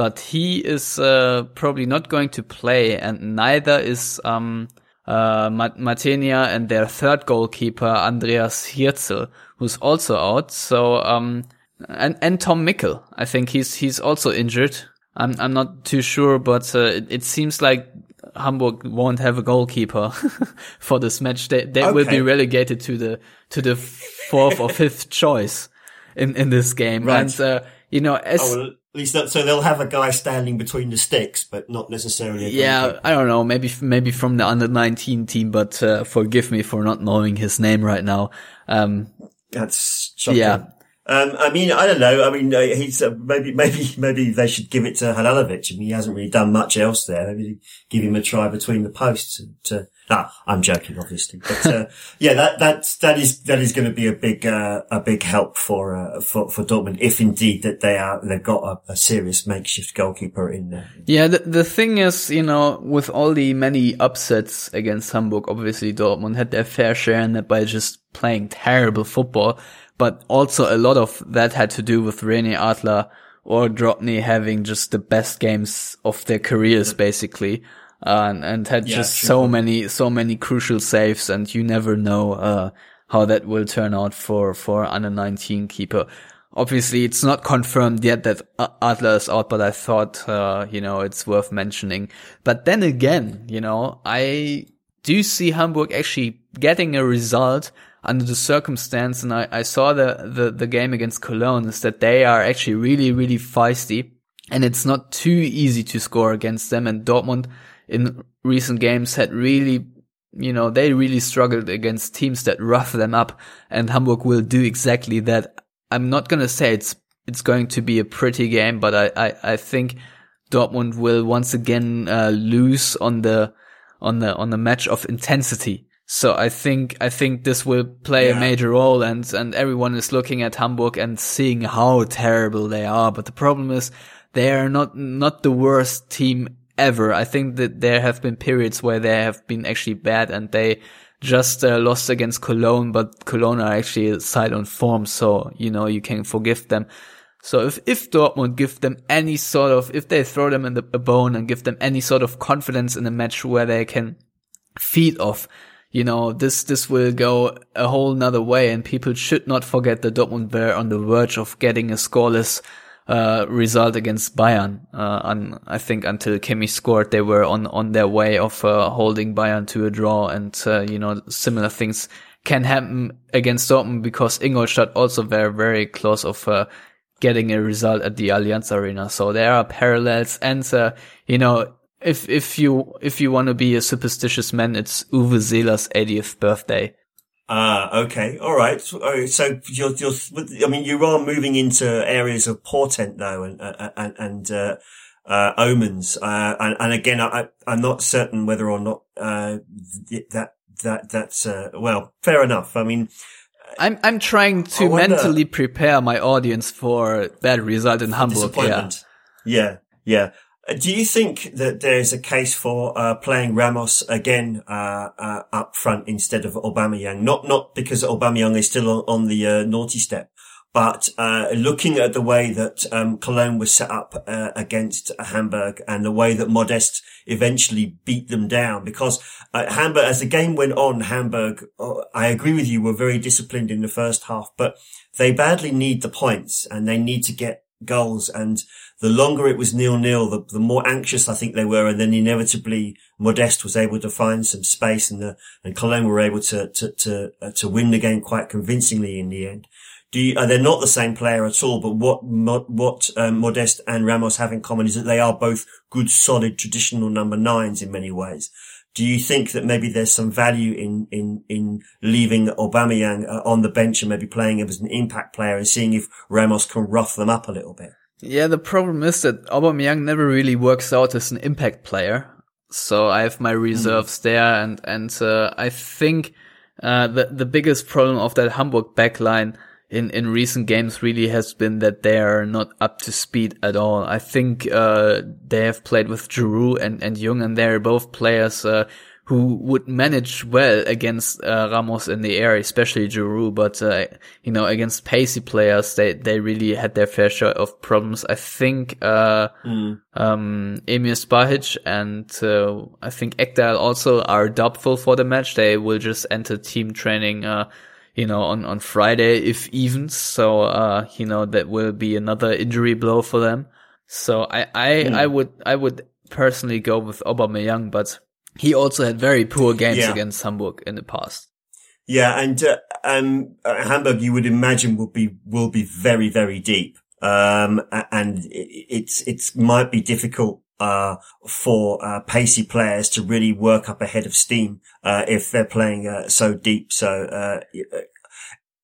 but he is uh, probably not going to play, and neither is um, uh, Mathenia and their third goalkeeper Andreas Hirzel, who's also out. So um, and and Tom Mickel, I think he's he's also injured. I'm I'm not too sure, but uh, it, it seems like Hamburg won't have a goalkeeper for this match. They they okay. will be relegated to the to the fourth or fifth choice in in this game. Right. And uh, you know, as at least that, so they'll have a guy standing between the sticks, but not necessarily. yeah. I don't know. Maybe maybe from the under nineteen team, but uh, forgive me for not knowing his name right now. Um, That's shocking. yeah. Um, I mean, I don't know. I mean, uh, he's uh, maybe, maybe, maybe they should give it to Halilovic. I mean, he hasn't really done much else there. Maybe give him a try between the posts. To, ah, I'm joking, obviously, but uh, yeah, that that that is that is going to be a big uh, a big help for uh, for for Dortmund if indeed that they are they've got a, a serious makeshift goalkeeper in there. Yeah, the the thing is, you know, with all the many upsets against Hamburg, obviously Dortmund had their fair share in that by just playing terrible football but also a lot of that had to do with René Adler or Drobny having just the best games of their careers, basically. Uh, and, and had yeah, just true. so many, so many crucial saves and you never know, uh, how that will turn out for, for under 19 keeper. Obviously, it's not confirmed yet that Adler is out, but I thought, uh, you know, it's worth mentioning. But then again, you know, I do see Hamburg actually getting a result under the circumstance, and I, I saw the, the, the game against Cologne, is that they are actually really, really feisty. And it's not too easy to score against them. And Dortmund in recent games had really, you know, they really struggled against teams that rough them up. And Hamburg will do exactly that. I'm not going to say it's, it's going to be a pretty game, but I, I, I think Dortmund will once again, uh, lose on the, on the, on the match of intensity So I think I think this will play Yeah. a major role, and and everyone is looking at Hamburg and seeing how terrible they are. But the problem is they are not not the worst team ever. I think that there have been periods where they have been actually bad, and they just uh, lost against Cologne, but Cologne are actually a side on form, so you know you can forgive them. So if if Dortmund give them any sort of if they throw them in the a bone and give them any sort of confidence in a match where they can feed off, you know, this, this will go a whole nother way and people should not forget that Dortmund were on the verge of getting a scoreless, uh, result against Bayern. Uh, and I think until Kimi scored, they were on, on their way of, uh, holding Bayern to a draw and, uh, you know, similar things can happen against Dortmund because Ingolstadt also were very close of, uh, getting a result at the Allianz Arena. So there are parallels and, uh, you know, if if you if you want to be a superstitious man, it's Uwe Seeler's 80th birthday. Ah, okay, all right. So, oh, you're, you're, I mean, you are moving into areas of portent though, and uh, and and uh, uh, omens. Uh, and, and again, I, I'm not certain whether or not uh, that that that's uh, well, fair enough. I mean, I'm I'm trying to mentally prepare my audience for bad result in Hamburg. Yeah. Yeah, yeah. Uh, Do you think that there's a case for uh, playing Ramos again uh, uh, up front instead of Aubameyang? Not not because Aubameyang is still on, on the uh, naughty step, but uh, looking at the way that um, Cologne was set up against Hamburg and the way that Modeste eventually beat them down. Because Hamburg, as the game went on, Hamburg, I agree with you, were very disciplined in the first half, but they badly need the points and they need to get goals. And the longer it was nil nil, the, the more anxious I think they were. And then inevitably Modeste was able to find some space and the, and Cologne were able to, to, to, uh, to win the game quite convincingly in the end. Do you, they're not the same player at all, but what, what, um, Modeste and Ramos have in common is that they are both good, solid, traditional number nines in many ways. Do you think that maybe there's some value in, in, in leaving Aubameyang uh, on the bench and maybe playing him as an impact player and seeing if Ramos can rough them up a little bit? Yeah, the problem is that Aubameyang never really works out as an impact player. So I have my reserves there, and and uh, I think uh, the the biggest problem of that Hamburg backline in in recent games really has been that they are not up to speed at all. I think uh, they have played with Djourou and and Jung, and they're both players. Uh, who would manage well against uh, Ramos in the air, especially Djourou. But uh, you know, against pacey players, they they really had their fair share of problems. I think uh, um, Emir Spahic and uh, I think Ekdal also are doubtful for the match. They will just enter team training. You know, on, on Friday, if even. So, uh, you know, that will be another injury blow for them. So I, I, I would, I would personally go with Aubameyang, but he also had very poor games Yeah. against Hamburg in the past. Yeah, and uh, um, uh, Hamburg, you would imagine, will be will be very very deep, um, and it, it's it's might be difficult uh, for uh, pacey players to really work up a head of steam uh, if they're playing uh, so deep. So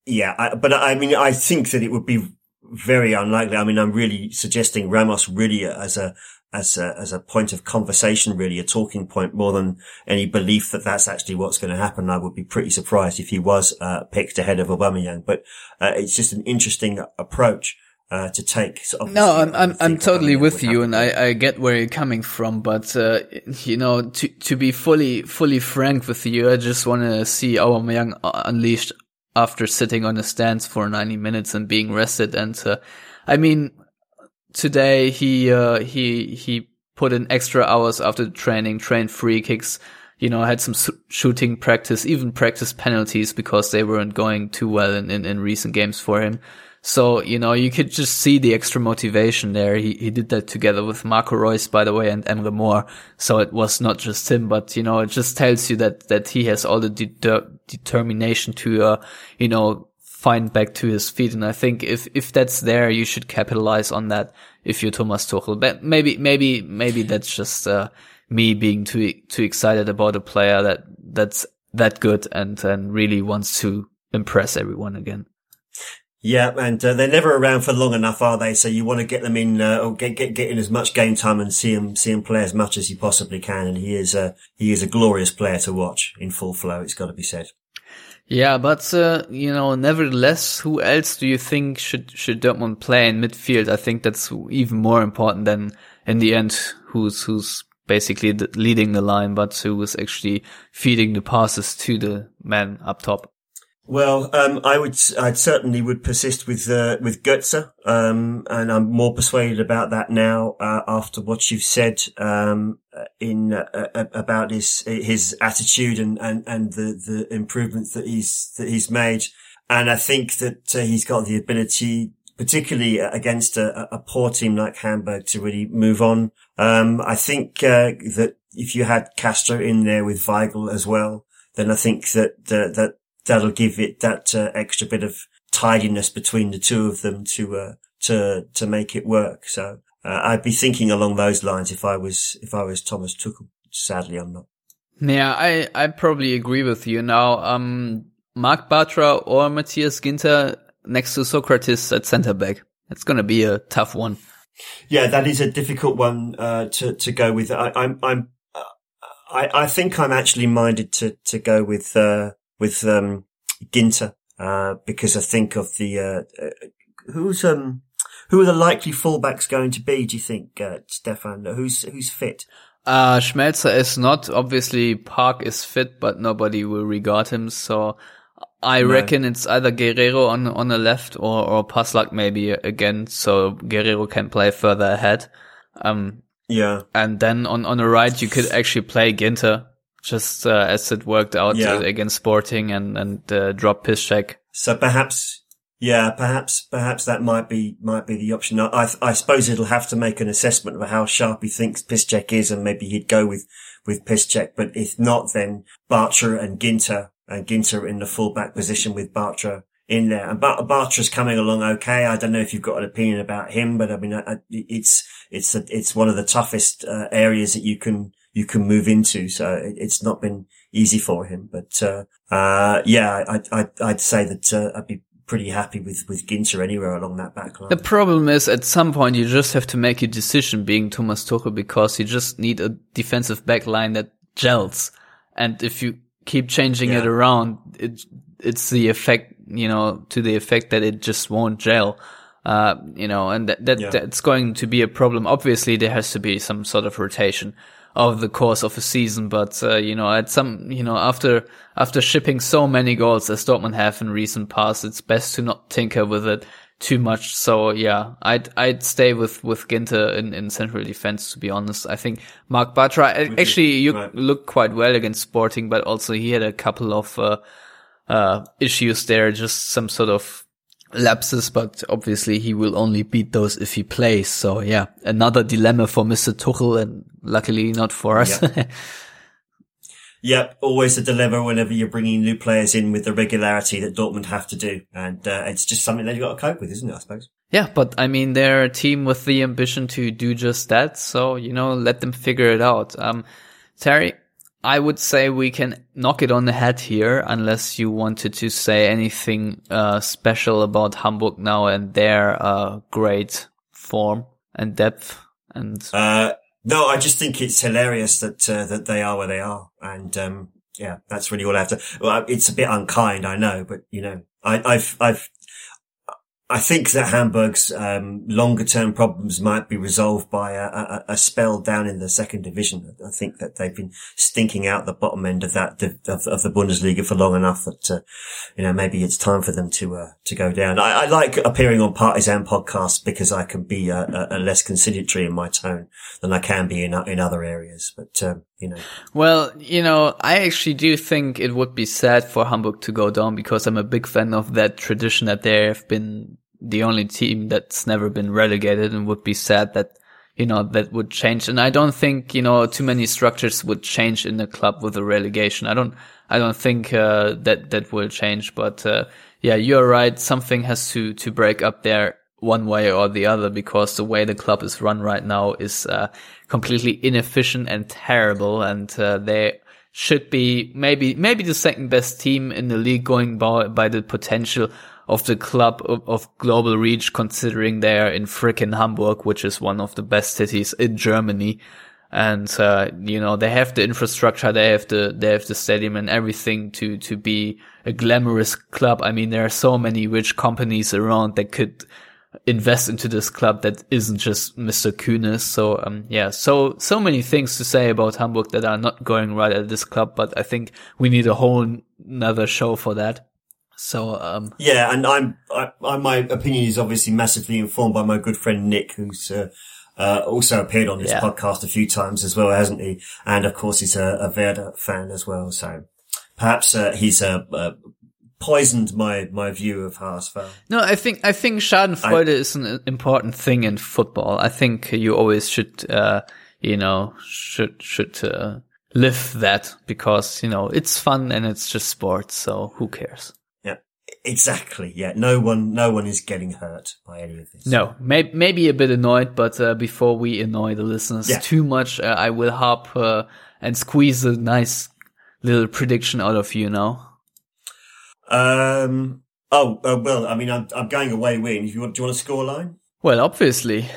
yeah, I, but I mean, I think that it would be very unlikely. I mean, I'm really suggesting Ramos really as a as a, as a point of conversation, really a talking point more than any belief that that's actually what's going to happen. I would be pretty surprised if he was uh, picked ahead of Aubameyang, but uh, it's just an interesting approach uh, to take. So No, I'm I'm I'm totally with you, and I I get where you're coming from, but uh, you know, to to be fully fully frank with you, I just want to see Aubameyang uh, unleashed after sitting on the stands for 90 minutes and being rested. And uh, I mean, today he uh, he he put in extra hours after training, trained free kicks. You know, had some shooting practice, even practice penalties because they weren't going too well in, in, in recent games for him. So, you know, you could just see the extra motivation there. He, he did that together with Marco Reus, by the way, and Emre Mor. So it was not just him, but, you know, it just tells you that, that he has all the deter- determination to, uh, you know, find back to his feet. And I think if, if that's there, you should capitalize on that if you're Thomas Tuchel. But maybe, maybe, maybe that's just, uh, me being too, too excited about a player that, that's that good and, and really wants to impress everyone again. Yeah, and uh, they're never around for long enough, are they? So you want to get them in, uh, or get, get get in as much game time and see him see him play as much as you possibly can. And he is a he is a glorious player to watch in full flow. It's got to be said. Yeah, but uh, you know, nevertheless, who else do you think should should Dortmund play in midfield? I think that's even more important than in the end who's who's basically leading the line, but who is actually feeding the passes to the man up top. Well, um, I would, I certainly would persist with, uh, with Götze. Um, and I'm more persuaded about that now, uh, after what you've said, um, in, uh, uh about his, his attitude and, and, and the, the improvements that he's, that he's made. And I think that uh, he's got the ability, particularly against a, a, poor team like Hamburg to really move on. Um, I think, uh, that if you had Castro in there with Weigl as well, then I think that, that that'll give it that uh, extra bit of tidiness between the two of them to uh, to to make it work. So uh, I'd be thinking along those lines if I was if I was Thomas Tuchel. Sadly, I'm not. Yeah, I I probably agree with you. Now, um, Marc Bartra or Matthias Ginter next to Sokratis at centre back. It's going to be a tough one. Yeah, that is a difficult one uh, to to go with. I, I'm I'm uh, I, I think I'm actually minded to to go with uh, with um, Ginter uh, because I think of the uh, uh, who's um who are the likely fullbacks going to be? Do you think, uh, Stefan? Who's who's fit? Uh, Schmelzer is not. Obviously, Park is fit, but nobody will regard him. So I no. reckon it's either Guerreiro on on the left or or Passlack maybe again, so Guerreiro can play further ahead. Um, yeah, and then on on the right you could actually play Ginter just uh, as it worked out yeah. against Sporting and and uh, drop Piszczek. So perhaps, yeah, perhaps perhaps that might be might be the option. I I suppose it'll have to make an assessment of how sharp he thinks Piszczek is, and maybe he'd go with with Piszczek. But if not, then Bartra and Ginter and Ginter in the fullback position with Bartra in there. And Bartra's coming along okay. I don't know if you've got an opinion about him, but I mean, it's, it's, a, it's one of the toughest uh, areas that you can, you can move into. So it, it's not been easy for him, but, uh, uh, yeah, I, I, I'd say that, uh, I'd be pretty happy with, with Ginter anywhere along that back line. The problem is at some point you just have to make a decision being Thomas Tuchel because you just need a defensive back line that gels. And if you keep changing yeah. it around, it, it's the effect, you know, to the effect that it just won't gel. Uh, you know, and that, that yeah. that's going to be a problem. Obviously, there has to be some sort of rotation over the course of a season. But uh, you know, at some, you know, after after shipping so many goals as Dortmund have in recent past, it's best to not tinker with it too much. So yeah, I'd I'd stay with with Ginter in, in central defense. To be honest, I think Marc Bartra actually you right. looked quite well against Sporting, but also he had a couple of uh, uh, issues there, just some sort of lapses, but obviously he will only beat those if he plays. So yeah, another dilemma for Mr. Tuchel and luckily not for us. Yep. yep. always a dilemma whenever you're bringing new players in with the regularity that Dortmund have to do. And uh, it's just something that you've got to cope with, isn't it, I suppose? Yeah, but I mean, they're a team with the ambition to do just that. So, you know, let them figure it out. Um, Terry, I would say we can knock it on the head here, unless you wanted to say anything uh, special about Hamburg now and their uh, great form and depth. And uh, no, I just think it's hilarious that uh, that they are where they are, and um, yeah, that's really all I have to. Well, it's a bit unkind, I know, but you know, I, have I've I think that Hamburg's um, longer term problems might be resolved by a, a, a, spell down in the second division. I think that they've been stinking out the bottom end of that of, of the Bundesliga for long enough that uh, you know maybe it's time for them to uh, to go down. I, I, like appearing on partisan podcasts because I can be a, less conciliatory in my tone than I can be in in other areas. But um, you know, well, you know, I actually do think it would be sad for Hamburg to go down because I'm a big fan of that tradition that they have been the only team that's never been relegated and would be sad that, you know, that would change. And I don't think, you know, too many structures would change in the club with a relegation. I don't, I don't think, uh, that, that will change. But, uh, yeah, you're right. Something has to, to break up there one way or the other because the way the club is run right now is, uh, completely inefficient and terrible. And, uh, they, should be maybe maybe the second best team in the league going by by the potential of the club of, of global reach, considering they are in frickin' Hamburg, which is one of the best cities in Germany. And, uh, you know, they have the infrastructure, they have the, they have the stadium and everything to, to be a glamorous club. I mean, there are so many rich companies around that could invest into this club that isn't just Mr. Kühne. So, um, yeah, so, so many things to say about Hamburg that are not going right at this club, but I think we need a whole another show for that. So, um, yeah, and I'm, I, I, my opinion is obviously massively informed by my good friend Nick, who's, uh, uh, also appeared on this yeah. podcast a few times as well, hasn't he? And of course, he's a, a Werder fan as well. So perhaps uh, he's uh, uh poisoned my my view of HSV. No, I think I think Schadenfreude I, is an important thing in football. I think you always should, uh, you know, should should uh, live that because you know it's fun and it's just sports. So who cares? Yeah, exactly. Yeah. No one, no one is getting hurt by any of this. No, may- maybe a bit annoyed, but uh, before we annoy the listeners yeah. too much, uh, I will hop uh, and squeeze a nice little prediction out of you now. Um. Oh, uh, well, I mean, I'm I'm going away win. If you want, do you want a score line? Well, obviously.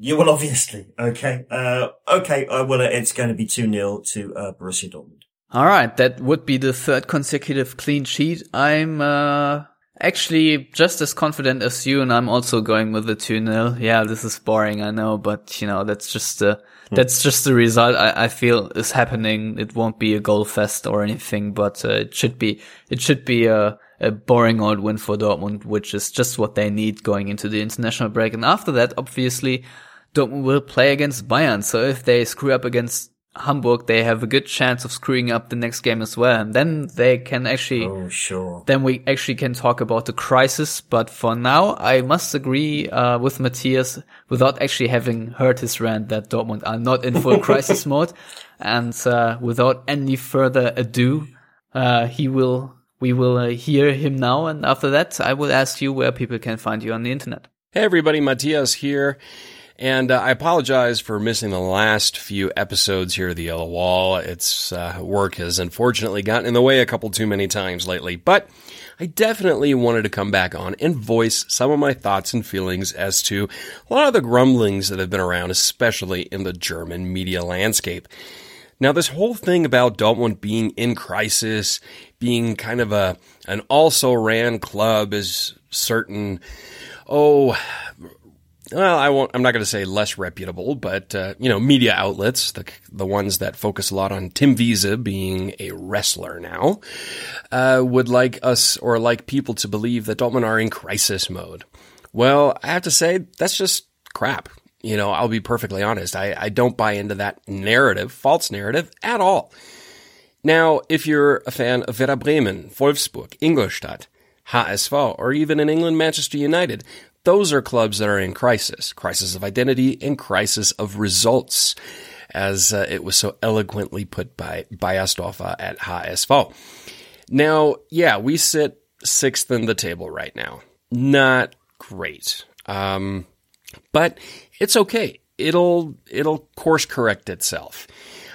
Yeah, well, obviously. Okay. Uh, okay. Uh, well, it's going to be 2 0 to, uh, Borussia Dortmund. All right, that would be the third consecutive clean sheet. I'm uh, actually just as confident as you, and I'm also going with the 2 0. Yeah, this is boring, I know, but you know, that's just hmm. That's just the result I, I, feel is happening. It won't be a goal fest or anything, but uh, it should be, it should be a, a boring old win for Dortmund, which is just what they need going into the international break. And after that, obviously, Dortmund will play against Bayern. So if they screw up against Hamburg, they have a good chance of screwing up the next game as well. And then they can actually, oh, sure. Then we actually can talk about the crisis. But for now, I must agree, uh, with Matthias without actually having heard his rant that Dortmund are not in full crisis mode. And, uh, without any further ado, uh, he will, we will uh, hear him now. And after that, I will ask you where people can find you on the internet. Hey everybody, Matthias here. And uh, I apologize for missing the last few episodes here of the Yellow Wall. Its uh, work has unfortunately gotten in the way a couple too many times lately, but I definitely wanted to come back on and voice some of my thoughts and feelings as to a lot of the grumblings that have been around, especially in the German media landscape. Now, this whole thing about Dortmund being in crisis, being kind of a an also ran club is certain, oh, well, I won't, I'm not going to say less reputable, but, uh, you know, media outlets, the, the ones that focus a lot on Tim Wiese being a wrestler now, uh, would like us or like people to believe that Dortmund are in crisis mode. Well, I have to say, that's just crap. You know, I'll be perfectly honest. I, I don't buy into that narrative, false narrative at all. Now, if you're a fan of Werder Bremen, Wolfsburg, Ingolstadt, HSV, or even in England, Manchester United, those are clubs that are in crisis, crisis of identity and crisis of results, as uh, it was so eloquently put by Beiersdorfer at HSV. Now, yeah, we sit sixth in the table right now. Not great. Um, but it's okay. It'll, it'll course correct itself.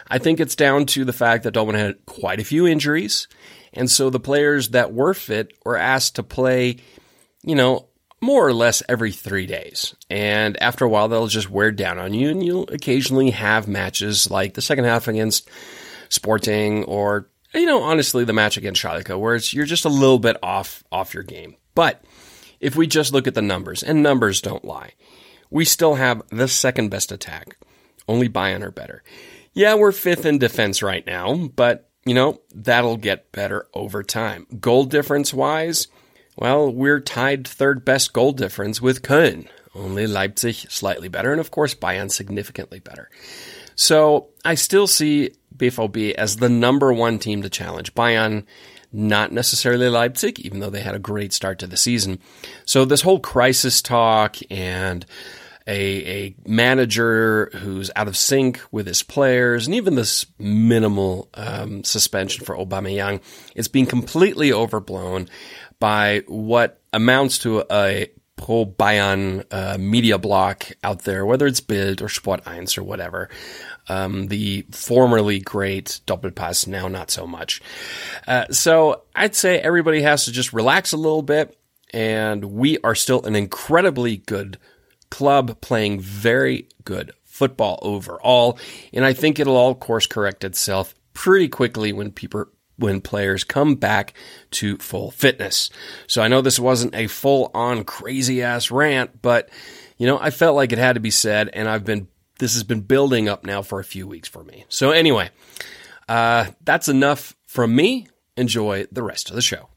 I think it's down to the fact that Dortmund had quite a few injuries. And so the players that were fit were asked to play, you know, more or less every three days. And after a while, they'll just wear down on you, and you'll occasionally have matches like the second half against Sporting or, you know, honestly, the match against Schalke, where it's, you're just a little bit off, off your game. But if we just look at the numbers, and numbers don't lie, we still have the second best attack. Only Bayern are better. Yeah, we're fifth in defense right now, but, you know, that'll get better over time. Goal difference wise, well, we're tied third best goal difference with Köln. Only Leipzig slightly better, and of course Bayern significantly better. So I still see BVB as the number one team to challenge Bayern, not necessarily Leipzig, even though they had a great start to the season. So this whole crisis talk and a, a manager who's out of sync with his players, and even this minimal um, suspension for Aubameyang, it's being completely overblown by what amounts to a pro Bayern uh, media block out there, whether it's Bild or Sport 1 or whatever. Um, the formerly great Doppelpass, now not so much. Uh, so I'd say everybody has to just relax a little bit and we are still an incredibly good club playing very good football overall. And I think it'll all course correct itself pretty quickly when people when players come back to full fitness. So I know this wasn't a full on crazy ass rant, but you know, I felt like it had to be said and I've been this has been building up now for a few weeks for me. So anyway, uh, that's enough from me. Enjoy the rest of the show.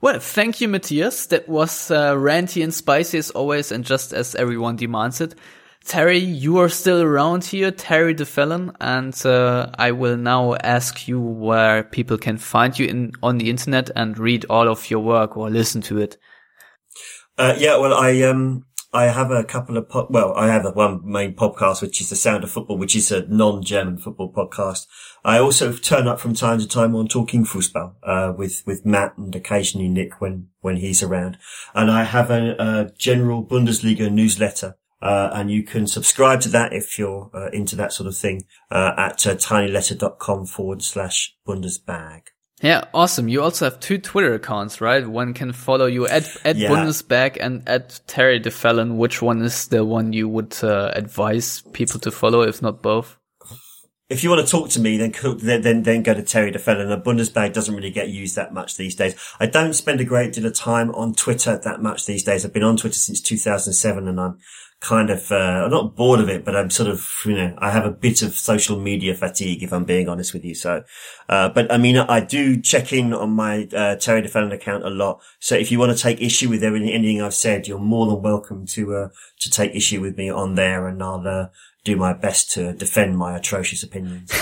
Well, thank you, Matthias. That was uh, ranty and spicy as always, and just as everyone demands it. Terry, you are still around here, Terry Duffelen, and uh, I will now ask you where people can find you in on the internet and read all of your work or listen to it. Uh, yeah, well, I um, I have a couple of, po- well, I have one main podcast, which is the Sound of Football, which is a non-German football podcast. I also turn up from time to time on Talking Fußball, uh, with, with Matt and occasionally Nick when, when he's around. And I have a, a general Bundesliga newsletter. Uh, and you can subscribe to that if you're uh, into that sort of thing, uh, at uh, tinyletter.com forward slash Bundesbag. Yeah, awesome. You also have two Twitter accounts, right? One can follow you at, at Yeah. Bundesbag and at Terry Duffelen. Which one is the one you would uh, advise people to follow, if not both? If you want to talk to me, then then then, go to Terry Duffelen. The Bundesbag doesn't really get used that much these days. I don't spend a great deal of time on Twitter that much these days. I've been on Twitter since 2007, and I'm kind of uh, I'm not bored of it, but I'm sort of you know I have a bit of social media fatigue if I'm being honest with you. So, uh, but I mean I do check in on my uh, Terry Duffelen account a lot. So if you want to take issue with anything I've said, you're more than welcome to uh, to take issue with me on there, and I'll. Uh, do my best to defend my atrocious opinions.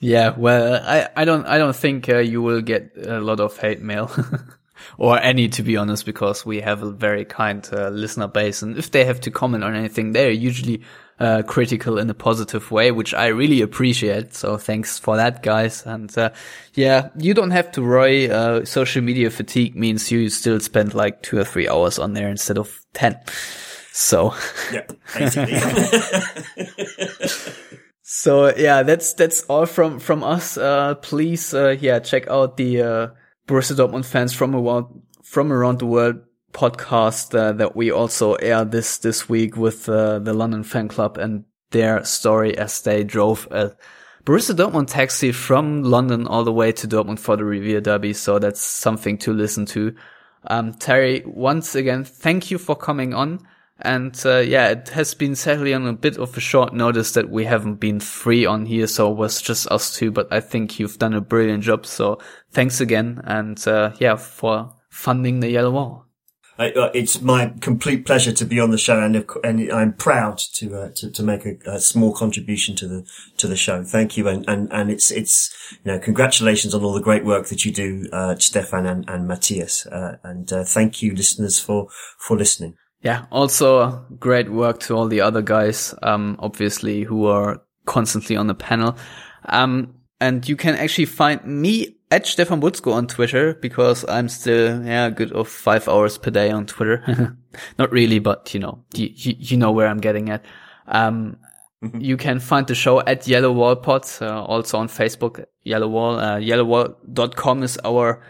Yeah, well, I, I don't, I don't think uh, you will get a lot of hate mail. or any, to be honest, because we have a very kind uh, listener base. And if they have to comment on anything, they're usually uh, critical in a positive way, which I really appreciate. So thanks for that, guys. And uh, yeah, you don't have to worry. Uh, social media fatigue means you still spend like two or three hours on there instead of 10. So. Basically. So yeah, that's that's all from from us. Uh, please, uh, yeah, check out the uh, Borussia Dortmund fans from around from around the world podcast uh, that we also air this this week with uh, the London fan club and their story as they drove a Borussia Dortmund taxi from London all the way to Dortmund for the Revier Derby. So that's something to listen to. Um, Terry, once again, thank you for coming on. And uh, yeah, it has been sadly on a bit of a short notice that we haven't been free on here, so it was just us two. But I think you've done a brilliant job. So thanks again, and uh, yeah, for funding the Yellow Wall. Uh, it's my complete pleasure to be on the show, and and I'm proud to uh, to, to make a, a small contribution to the to the show. Thank you, and and, and it's it's you know congratulations on all the great work that you do, uh, Stefan and, and Matthias, uh, and uh, thank you, listeners, for for listening. Yeah, also great work to all the other guys, um, obviously, who are constantly on the panel. Um, and you can actually find me at Stefan Buczko on Twitter because I'm still, yeah, good of five hours per day on Twitter. Not really, but you know, you, you, you know where I'm getting at. Um, you can find the show at Yellow Wall Pod, uh, also on Facebook, Yellow Wall. Uh, yellowwall.com is our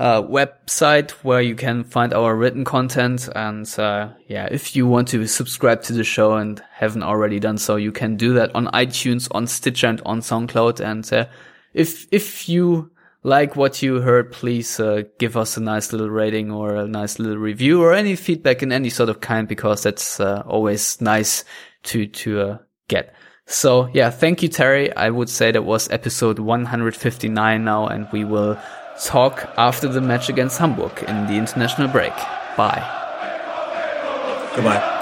uh, website where you can find our written content. And uh, yeah, if you want to subscribe to the show and haven't already done so, you can do that on iTunes, on Stitcher, and on SoundCloud. And uh, if if you like what you heard, please uh, give us a nice little rating or a nice little review or any feedback in any sort of kind because that's uh, always nice to to get. So yeah, thank you, Terry. I would say that was episode 159 now, and we will talk after the match against Hamburg in the international break. Bye. Goodbye.